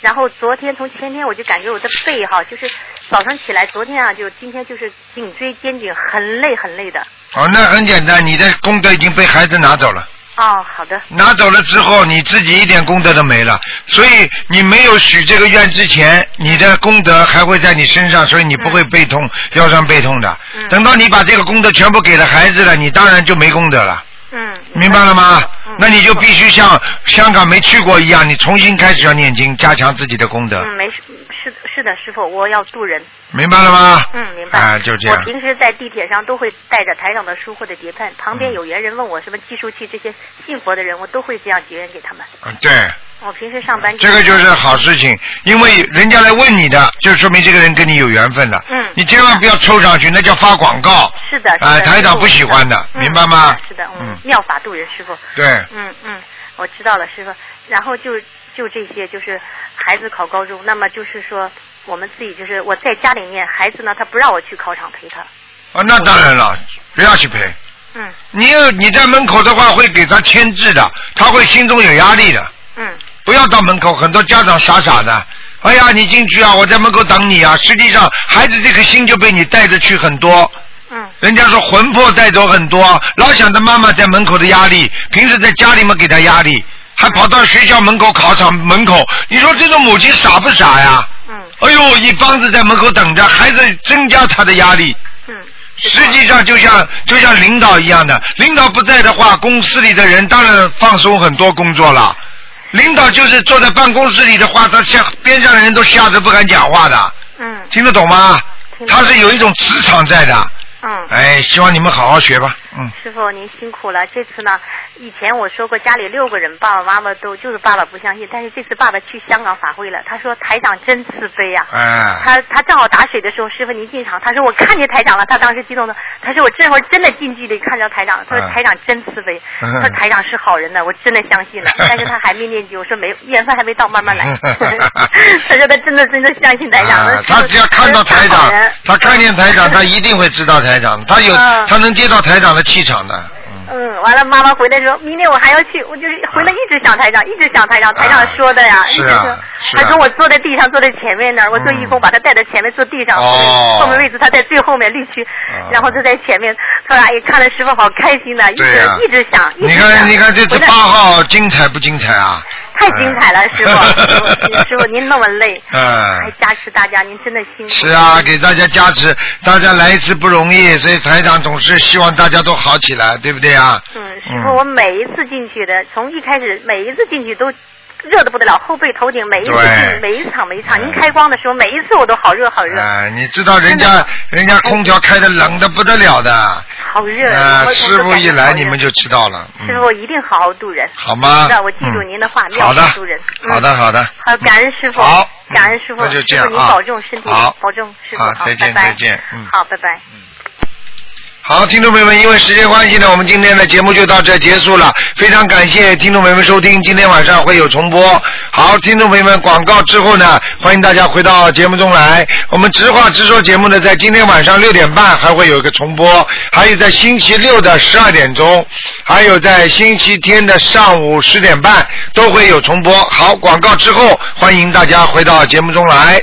然后昨天从前天我就感觉我的背哈，就是早上起来，昨天啊就今天就是颈椎肩颈很累很累的。哦，那很简单，你的功德已经被孩子拿走了。哦，好的。拿走了之后，你自己一点功德都没了，所以你没有许这个愿之前，你的功德还会在你身上，所以你不会背痛、腰酸背痛的。嗯等到你把这个功德全部给了孩子了，你当然就没功德了。嗯。明白了吗？那你就必须像香港没去过一样，你重新开始要念经，加强自己的功德，嗯，没事，是是的，师傅，我要渡人。明白了吗？嗯，明白。啊，就这样我。平时在地铁上都会带着台长的书或者碟片，旁边有缘人问我什么计数器这些信佛的人，我都会这样结缘给他们。嗯对，我平时上班这个就是好事情，因为人家来问你的，就说明这个人跟你有缘分了。嗯。你千万不要抽上去，那叫发广告。是的，是的啊，台长不喜欢的，嗯明白吗？是的，嗯嗯，妙法渡人师傅。对嗯嗯，我知道了，师傅。然后就就这些，就是孩子考高中，那么就是说我们自己就是我在家里面，孩子呢他不让我去考场陪他。啊，那当然了，不要去陪。嗯你有你在门口的话，会给他牵制的，他会心中有压力的。嗯不要到门口，很多家长傻傻的。哎呀，你进去啊，我在门口等你啊。实际上，孩子这颗心就被你带着去很多。嗯。人家说魂魄带走很多，老想着妈妈在门口的压力，平时在家里面给他压力，还跑到学校门口、考场门口。你说这种母亲傻不傻呀？嗯。哎呦，一帮子在门口等着，孩子增加他的压力。嗯。实际上就像就像领导一样的，领导不在的话，公司里的人当然放松很多工作了。领导就是坐在办公室里的话，他吓边上的人都吓得不敢讲话的，嗯听得懂吗？他是有一种磁场在的。嗯。哎，希望你们好好学吧，嗯。师傅您辛苦了。这次呢，以前我说过家里六个人，爸爸妈妈都就是爸爸不相信，但是这次爸爸去香港法会了，他说台长真慈悲呀、哎。他他正好打水的时候，师傅您进场，他说我看见台长了，他当时激动的，他说我这会儿真的近距离看着台长，他说嗯台长真慈悲，嗯 他说台长是好人呢，我真的相信了，但是他还没念经，我说没缘分还没到，慢慢来。他说他真的真的相信台长，啊，他只要看到台长，他看见台长，他一定会知道台长，他有嗯他能接到台长的气场的。嗯，完了，妈妈回来说，明天我还要去，我就是回来一直想台长，一直想台长，台长说的呀，一直说，他说我坐在地上，坐在前面那儿，我做义工把他带到前面坐地上，哦。后面位置他在最后面绿区，然后他在前面，他说哎，看了师傅好开心的，一直一直想，一直你看，你看这次八号精彩不精彩啊？太精彩了，师傅，师傅您那么累，嗯还。加持大家，您真的辛苦。是啊，给大家加持，大家来一次不容易，所以台长总是希望大家都好起来，对不对啊？嗯，师傅，我每一次进去的，从一开始每一次进去都热的不得了，后背头顶每一次每一场每一场，您开光的时候每一次我都好热好热，哎，你知道人家人家空调开的冷的不得了的，好热。啊，师傅一来你们就知道了，师傅，一定好好度人。好吗知道我记住您的话，嗯好的妙法度人。嗯好的好的，好，感恩师傅。好感恩师傅。那就这样啊保重身体，好保重师傅。好再见再见嗯好，拜拜。好，听众朋友们，因为时间关系呢，我们今天的节目就到这结束了。非常感谢听众朋友们收听，今天晚上会有重播。好，听众朋友们，广告之后呢，欢迎大家回到节目中来。我们直话直说节目呢，在今天晚上六点半还会有一个重播，还有在星期六的十二点钟，还有在星期天的上午十点半都会有重播。好，广告之后，欢迎大家回到节目中来。